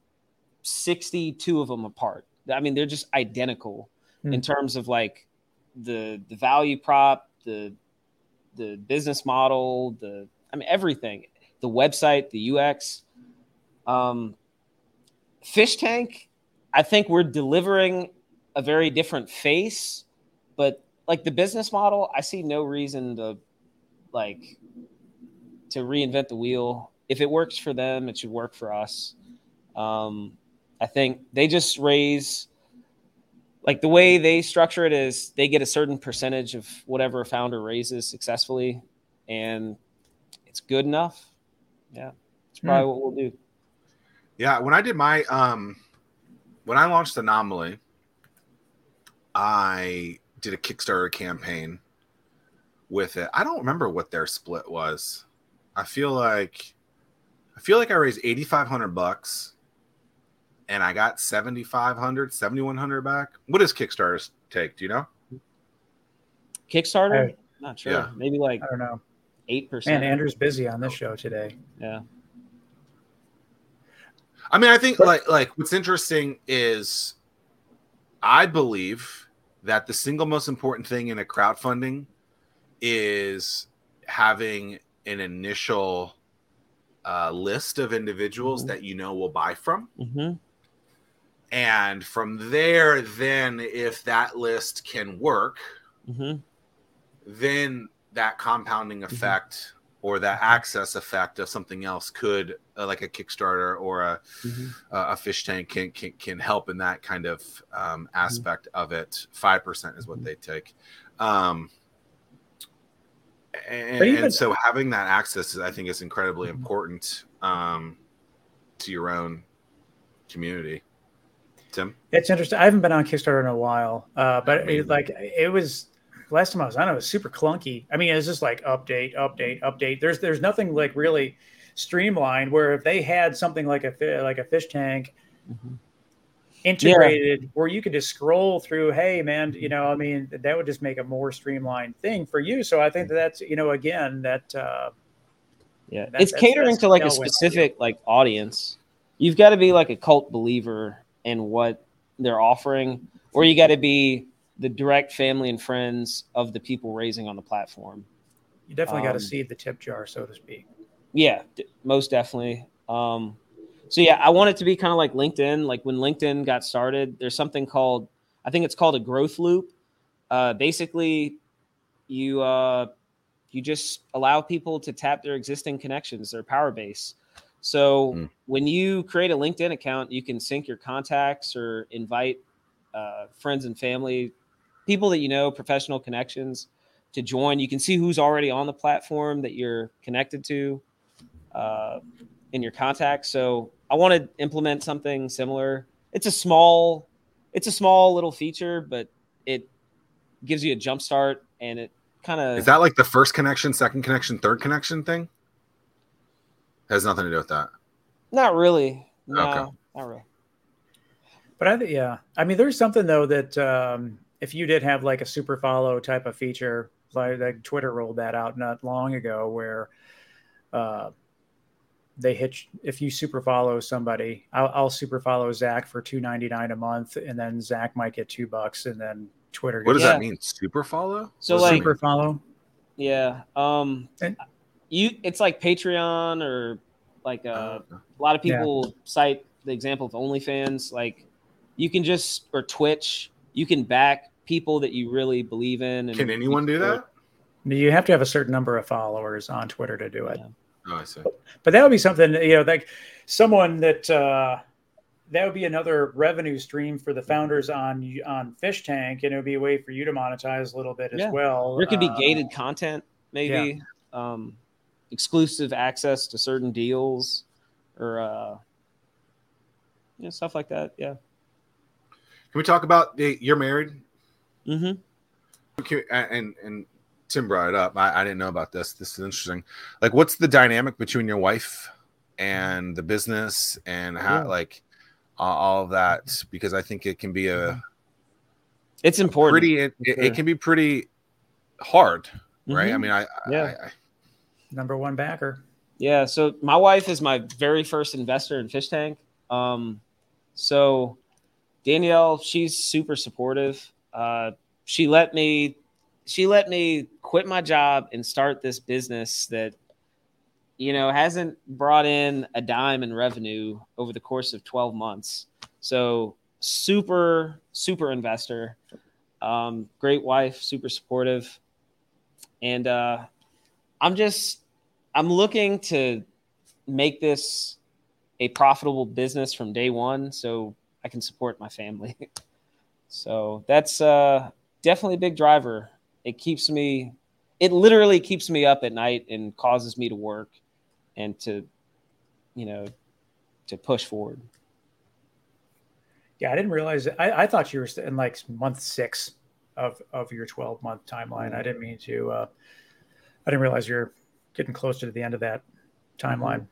62 of them apart i mean they're just identical Hmm. in terms of like the the value prop the the business model the i mean everything the website the ux um Fsh Tank i think we're delivering a very different face but like the business model i see no reason to like to reinvent the wheel. If it works for them, it should work for us. Um, I think they just raise, like the way they structure it is they get a certain percentage of whatever a founder raises successfully, and it's good enough. Yeah, it's probably what we'll do. Yeah, when I did my um when I launched Anomaly, I did a Kickstarter campaign with it. I don't remember what their split was. I feel like I feel like I raised 8500 bucks and I got 7500, 7100 back. What does Kickstarter take, do you know? Kickstarter, I- not sure, Yeah. maybe like I don't know. Eight percent. And Andrew's busy on this show today. Yeah, I mean, I think like like what's interesting is I believe that the single most important thing in a crowdfunding is having an initial uh, list of individuals Mhm. that you know will buy from. hmm And from there, then if that list can work, hmm then that compounding effect or that access effect of something else could, uh, like a Kickstarter or a, hmm uh, a Fsh Tank can, can can help in that kind of um, aspect of it. Five percent is what they take, um, and, even- and so having that access, I think, is incredibly important um, to your own community. Tim? It's interesting. I haven't been on Kickstarter in a while, uh, but it, like it was last time I was on, it was super clunky. I mean, it's just like update, update, update. There's there's nothing like really streamlined. Where if they had something like a like a Fsh Tank Mhm. integrated, where you could just scroll through, hey man, you know, I mean, that would just make a more streamlined thing for you. So I think that that's you know, again, that uh, Yeah, That- it's that's- catering that's to like a tailwind for you. specific like audience. You've got to be like a cult believer in what they're offering, or you got to be the direct family and friends of the people raising on the platform. you definitely got to Um, see the tip jar, so to speak. Yeah, d- most definitely. Um, so yeah, I want it to be kind of like LinkedIn. Like when LinkedIn got started, there's something called I think it's called a growth loop. Uh, basically, you uh, you just allow people to tap their existing connections, their power base. So Mm. when you create a LinkedIn account, you can sync your contacts or invite uh, friends and family, people that you know, professional connections to join. You can see who's already on the platform that you're connected to uh, in your contacts. So I want to implement something similar. It's a small, it's a small little feature, but it gives you a jump start and it kind of Is that like the first connection, second connection, third connection thing? Has nothing to do with that. not really. No, Okay. not really. But I think, yeah, I mean, there's something though that um, if you did have like a super follow type of feature, like, like Twitter rolled that out not long ago, where uh, they hit if you super follow somebody, I'll, I'll super follow Zack for two ninety nine a month, and then Zack might get two bucks, and then Twitter. What does Yeah. that mean? Super follow? So, What does that like- super follow? Yeah. Um, And- you, it's like Patreon or like uh, Oh, a lot of Yeah. people cite the example of OnlyFans. Like you can just or Twitch, you can back people that you really believe in. And Can anyone do that? You have to have a certain number of followers on Twitter to do it. Yeah. Oh, I see. but that would be something you know like someone that uh that would be another revenue stream for the founders on on Fsh Tank and it would be a way for you to monetize a little bit as well There could be Uh, gated content, maybe um, exclusive access to certain deals, or uh, you know, stuff like that. Yeah. Can we talk about the, you're married? Mm-hmm. Can- and and Tim brought it up. I, I didn't know about this. This is interesting. Like, what's the dynamic between your wife and the business, and how Yeah. like uh, all of that? Because I think it can be a It's important. pretty. It, it, it can be pretty hard, right? I Mhm. mean, I Yeah. I, I, number one backer Yeah, so my wife is my very first investor in Fsh Tank. Um, so Danielle, she's super supportive. Uh, she let me, she let me quit my job and start this business that, you know, hasn't brought in a dime in revenue over the course of twelve months. So super, super investor, um, great wife, super supportive, and uh, I'm just I'm looking to make this a profitable business from day one so I can support my family. so that's uh, definitely a big driver. It keeps me, it literally keeps me up at night and causes me to work and to, you know, to push forward. yeah i didn't realize i, I thought you were in like month six of of your 12 month timeline i didn't mean to uh i didn't realize you're getting closer to the end of that timeline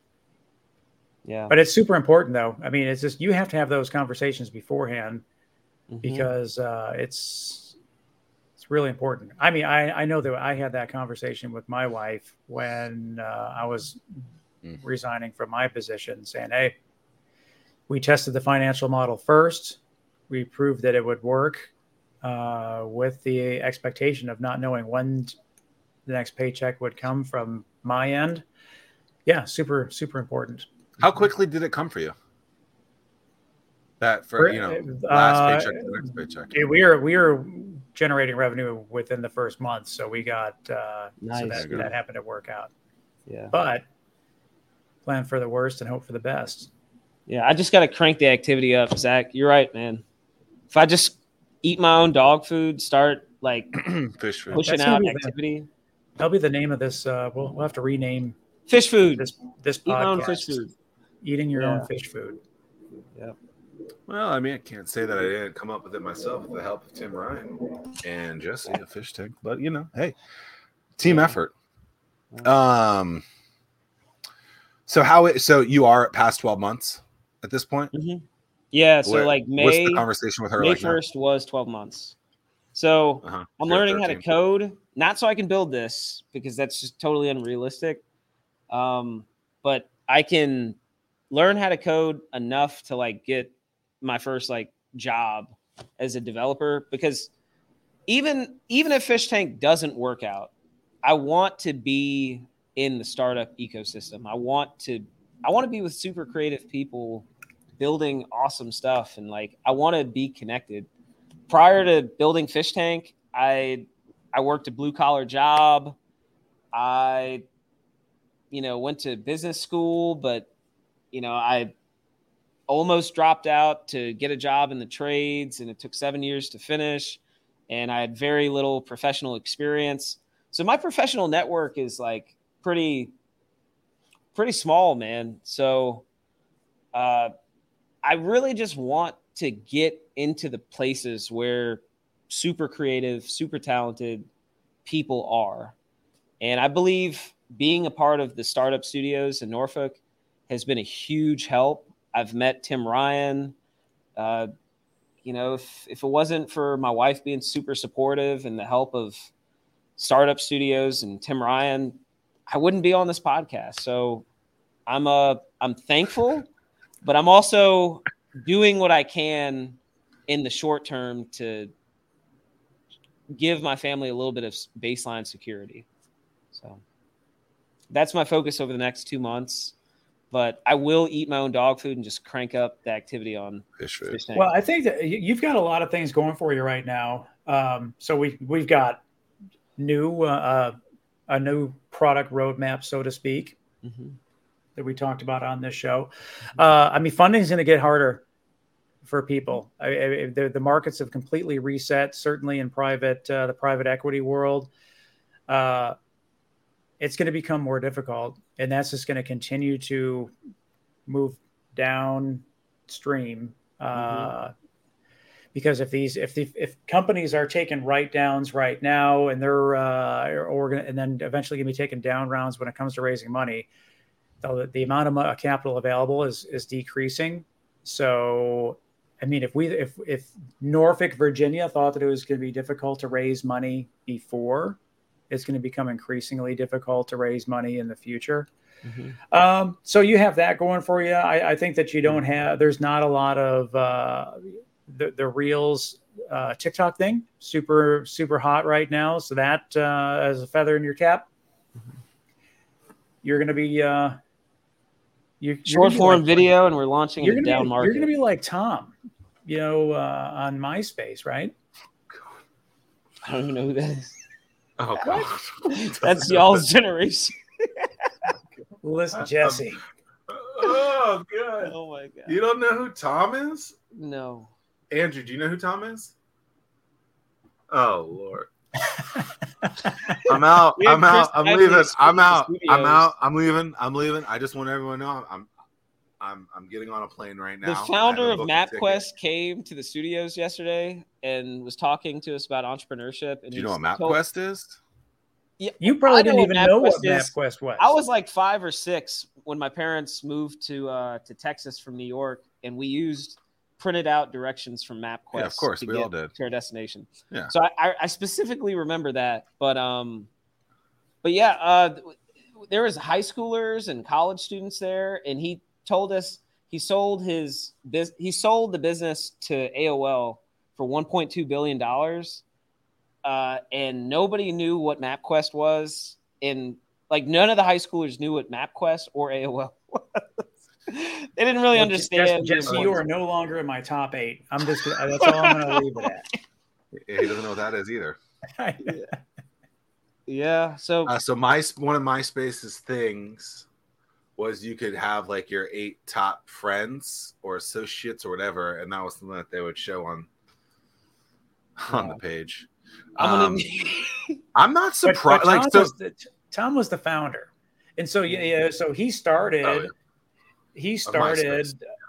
Yeah. but it's super important though i mean it's just you have to have those conversations beforehand Mhm. because uh, it's it's really important. I mean, I, I know that I had that conversation with my wife when uh, I was Mm. resigning from my position, saying, "Hey, we tested the financial model first. We proved that it would work, uh, with the expectation of not knowing when the next paycheck would come from my end. Yeah, super super important. how quickly did it come for you? That for you know Uh, last paycheck to the next paycheck. Yeah, we are we are generating revenue within the first month, so we got uh, so that, that happened to work out. Yeah. But plan for the worst and hope for the best. Yeah. I just got to crank the activity up, Zack. You're right, man. If I just eat my own dog food, start like Fish food. pushing That's out be the- activity, That'll be the name of this. Uh, we'll, we'll have to rename fish food, this this eat podcast. fish food. Eating your Yeah. own fish food. Yeah. Well, I mean, I can't say that I didn't come up with it myself with the help of Tim Ryan and Jesse, a Fsh Tank. But you know, hey, team effort. Um. So how? It, so you are past twelve months at this point. Mm-hmm. Yeah. So What- like May. What's the conversation with her May like first was twelve months. So Uh-huh. I'm You're learning how to code, not so I can build this because that's just totally unrealistic. Um, but I can learn how to code enough to like get my first like job as a developer because even even if Fsh Tank doesn't work out, I want to be in the startup ecosystem. I want to I want to be with super creative people building awesome stuff and like I want to be connected. Prior to building Fsh Tank, I I worked a blue collar job. I you know went to business school, but you know I almost dropped out to get a job in the trades and it took 7 years to finish and I had very little professional experience. So my professional network is like pretty pretty small, man. So uh I really just want to get into the places where super creative, super talented people are. And I believe being a part of the startup studios in Norfolk has been a huge help. I've met Tim Ryan. Uh, you know, if, if it wasn't for my wife being super supportive and the help of startup studios and Tim Ryan, I wouldn't be on this podcast. So I'm uh, I'm thankful, but I'm also doing what I can in the short term to give my family a little bit of baseline security. So that's my focus over the next two months. But I will eat my own dog food and just crank up the activity on Fish food. fish. Well, I think that you- you've got a lot of things going for you right now. Um, so we we've got new uh, a new product roadmap, so to speak, Mhm. that we talked about on this show. Uh, I mean, funding is going to get harder for people. I, I, the, the markets have completely reset. Certainly in private uh, the private equity world, uh, it's going to become more difficult, and that's just going to continue to move downstream. Uh, because if these if the, if companies are taking write downs right now and they're uh, or and then eventually going to be taking down rounds when it comes to raising money, the, the amount of capital available is is decreasing. So, I mean, if we if if Norfolk, Virginia thought that it was going to be difficult to raise money before, it's going to become increasingly difficult to raise money in the future. Mhm. Um, so you have that going for you. I, I think that you don't have. There's not a lot of uh, the the reels uh, TikTok thing. Super super hot right now. So that uh, as a feather in your cap, you're going to be uh, you, you're Short form like- video, and we're launching it down be, market. You're going to be like Tom, you know, uh, on MySpace, right? I don't even know who that is. Oh god. That's y'all's generation. Listen, Jesse. Oh god. Oh my god. You don't know who Tom is? No. Andrew, do you know who Tom is? Oh lord. I'm out. I'm out. I'm leaving. I'm out. I'm out. I'm leaving. I'm leaving. I just want everyone to know I'm I'm I'm getting on a plane right now. The founder of booked a ticket. MapQuest came to the studios yesterday and was talking to us about entrepreneurship. And Do you know he's what told- MapQuest is? You probably I didn't what even know what MapQuest was. I was like five or six when my parents moved to uh, to Texas from New York, and we used printed out directions from MapQuest. Yeah, of course, to we get all did. to our destination. Yeah. So I, I, I specifically remember that, but um, but yeah, uh, there was high schoolers and college students there, and he told us he sold his biz- he sold the business to AOL for 1.2 billion dollars, uh, and nobody knew what MapQuest was, and like none of the high schoolers knew what MapQuest or AOL was. they didn't really Well, understand. Jesse, Jesse, you are no longer in my top eight. I'm just that's all I'm going to leave it Yeah, he doesn't know what that is either. at. Yeah. So Uh, so my one of MySpace's things was you could have like your eight top friends or associates or whatever, and that was something that they would show on on the page. I'm gonna. Um, I'm not But- but surprised. Tom, Like so, was the, Tom was the founder, and so yeah, yeah so he started. Oh, yeah. He MySpace. started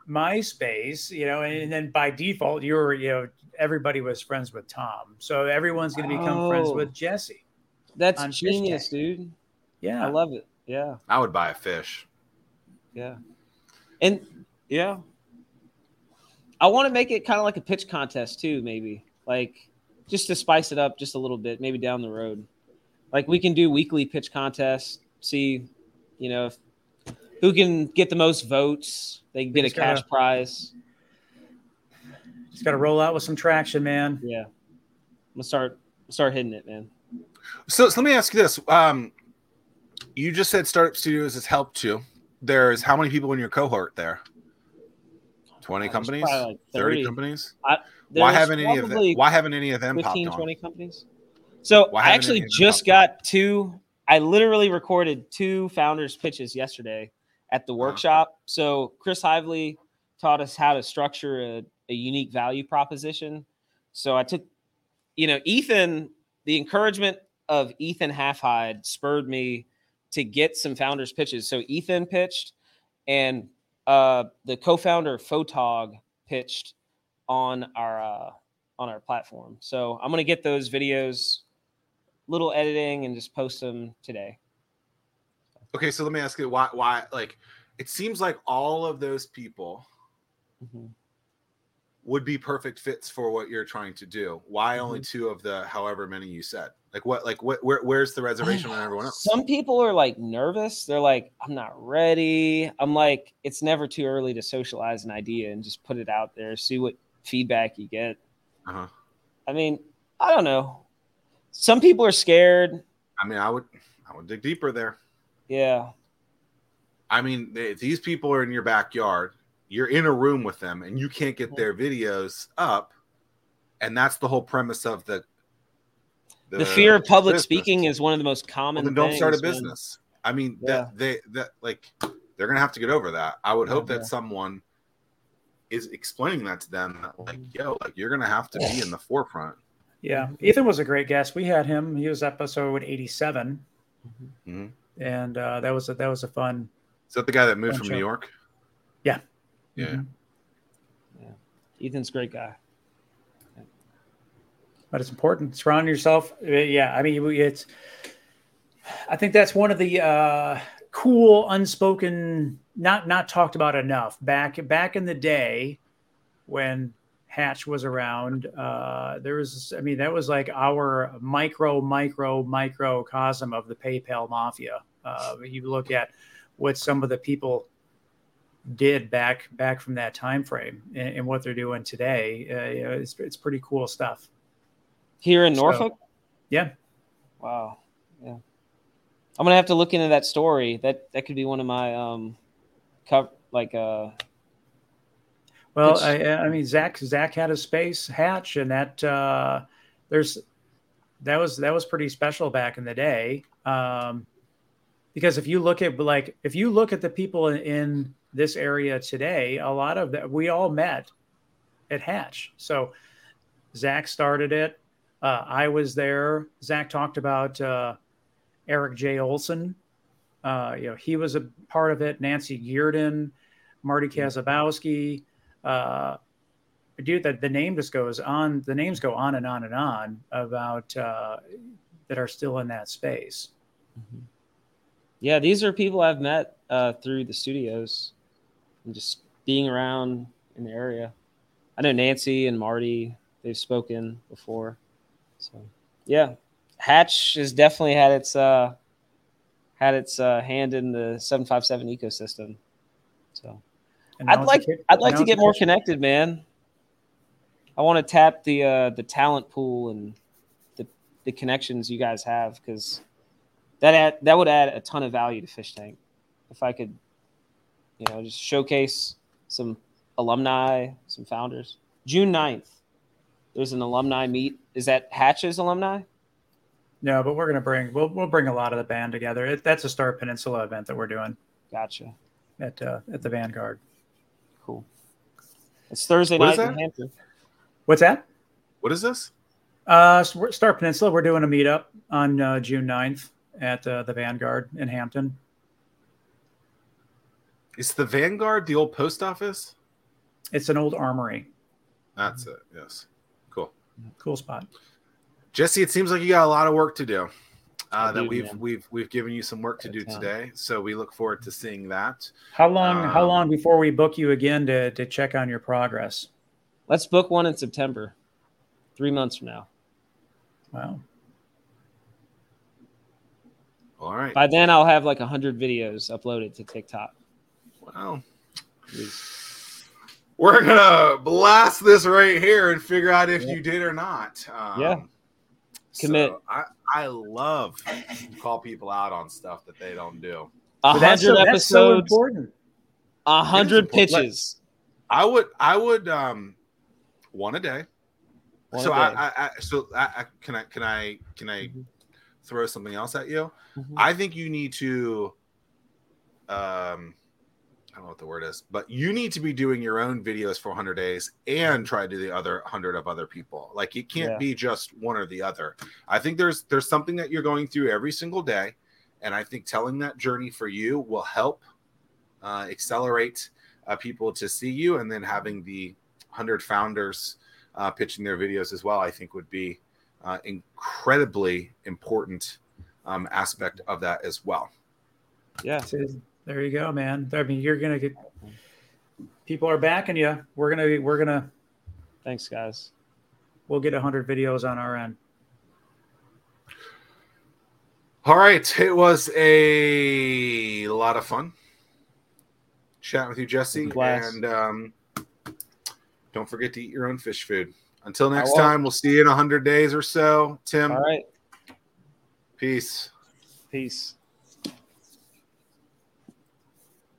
MySpace, you know, and, and then by default, you were, you know, everybody was friends with Tom. So everyone's going to become friends Oh. with Jesse. That's genius, dude. Yeah. I love it. Yeah, I would buy a fish. Yeah, and yeah, I want to make it kind of like a pitch contest too, maybe like just to spice it up just a little bit, maybe down the road. Like we can do weekly pitch contests, see, you know, if, who can get the most votes. They can get a just gotta- cash prize. Just got to roll out with some traction, man. Yeah, I'm gonna start start hitting it, man. So, so let me ask you this: um, You just said Startup Studios has helped you. There's how many people in your cohort there? Twenty There's companies, like 30 30. companies. Why haven't any of them? Why haven't any of them 15, popped on? 20 companies. So I actually any of them just got two. I literally recorded two founders pitches yesterday at Uh-huh. the workshop. So Chris Hively taught us how to structure a, a unique value proposition. So I took, you know, Ethan, the encouragement of Ethan Halfhide spurred me to get some founders pitches. So Ethan pitched and uh, the co-founder Photog pitched on our uh, on our platform. So I'm gonna get those videos, little editing, and just post them today. Okay, so let me ask you why? Why like it seems like all of those people would be perfect fits for what you're trying to do. Why only Mm-hmm. two of the however many you said? Like what? Like what? Where, where's the reservation on everyone else? Some people are like nervous. They're like, I'm not ready. I'm like, it's never too early to socialize an idea and just put it out there, see what feedback you get. Uh-huh. I mean, I don't know. Some people are scared. I mean, I would, I would dig deeper there. Yeah. I mean, they, these people are in your backyard. You're in a room with them, and you can't get their videos up. And that's the whole premise of the The, fear of public business. speaking is one of the most Well, common. then don't start a things, man. business. I mean, Yeah. that they that like they're gonna have to get over that. I would hope Yeah. that someone is explaining that to them. That like, yo, like you're gonna have to be in the forefront. Yeah. Ethan was a great guest. We had him. He was episode 87. Mhm. And uh, that was a, that was a fun. Is that the guy that moved from show. New York? Yeah. Yeah. Mhm. Ethan's a great guy. But it's important. Surround yourself. uh, Yeah, I mean, it's. I think that's one of the uh, cool, unspoken, not not talked about enough. Back back in the day, when Hatch was around, uh, there was. I mean, that was like our micro, micro, microcosm of the PayPal mafia. Uh, you look at what some of the people did back back from that time frame and, and what they're doing today. Uh, you know, it's it's pretty cool stuff. Here in So- Norfolk? Yeah. Wow. Yeah. I'm gonna have to look into that story. That that could be one of my um cover like uh Well, I, I mean, Zack Zack had a space hatch, and that uh, there's that was that was pretty special back in the day. Um, because if you look at like if you look at the people in, in this area today, a lot of that we all met at Hatch. So Zack started it. Uh, I was there. Zack talked about uh, Eric J. Olson. Uh, you know, he was a part of it. Nancy Grden, Marty Kaszubowski. Uh, dude, the, the name just goes on. The names go on and on and on about uh, that are still in that space. yeah, these are people I've met uh through the studios and just being around in the area. I know Nancy and Marty, they've spoken before. So yeah. Hatch has definitely had its uh had its uh hand in the 757 ecosystem. So I'd like I'd like to get more connected, man. I want to tap the uh, the talent pool and the the connections you guys have because that add, that would add a ton of value to Fsh Tank if I could, you know, just showcase some alumni, some founders. June 9th, there's an alumni meet. Is that Hatch's alumni? No, but we're gonna bring we'll we'll bring a lot of the band together. It, that's a Start Peninsula event that we're doing Gotcha. at uh, at the Vanguard. Cool. It's Thursday What is night in that? Hampton. What's that? What is this? Uh, Start Peninsula. We're doing a meetup on uh, June 9th at uh, the Vanguard in Hampton. Is the Vanguard the old post office? It's an old armory. That's it. Yes. Cool. Cool spot. Jesse, it seems like you got a lot of work to do. Uh, that do, we've man. we've we've given you some work to Got do time. today, so we look forward to seeing that. How long? how Um, long before we book you again to to check on your progress? Let's book one in September, three months from now. Wow. All right. By then, I'll have like hundred videos uploaded to TikTok. Well, we're gonna blast this right here and figure out if Yeah. you did or not. Um, Yeah. Commit. so I I love to call people out on stuff that they don't do. A But that's so, hundred so episodes, important. a hundred pitches. I would I would um one a day. One so a day. I, I, I so I, I can I can I can I Mhm. throw something else at you? Mhm. I think you need to um I don't know what the word is, but you need to be doing your own videos for 100 days and try to do the other 100 of other people. Like it can't Yeah. be just one or the other. I think there's there's something that you're going through every single day, and I think telling that journey for you will help uh, accelerate uh, people to see you, and then having the 100 founders uh, pitching their videos as well. I think would be uh, incredibly important um, aspect of that as well. yeah, So, There you go, man. I mean, you're gonna get. People are backing you. We're gonna. We're gonna. thanks, guys. We'll get hundred videos on our end. All right, it was a lot of fun chatting with you, Jesse, and um, don't forget to eat your own fish food. Until next time, we'll see you in hundred days or so. Tim, All right, peace. peace.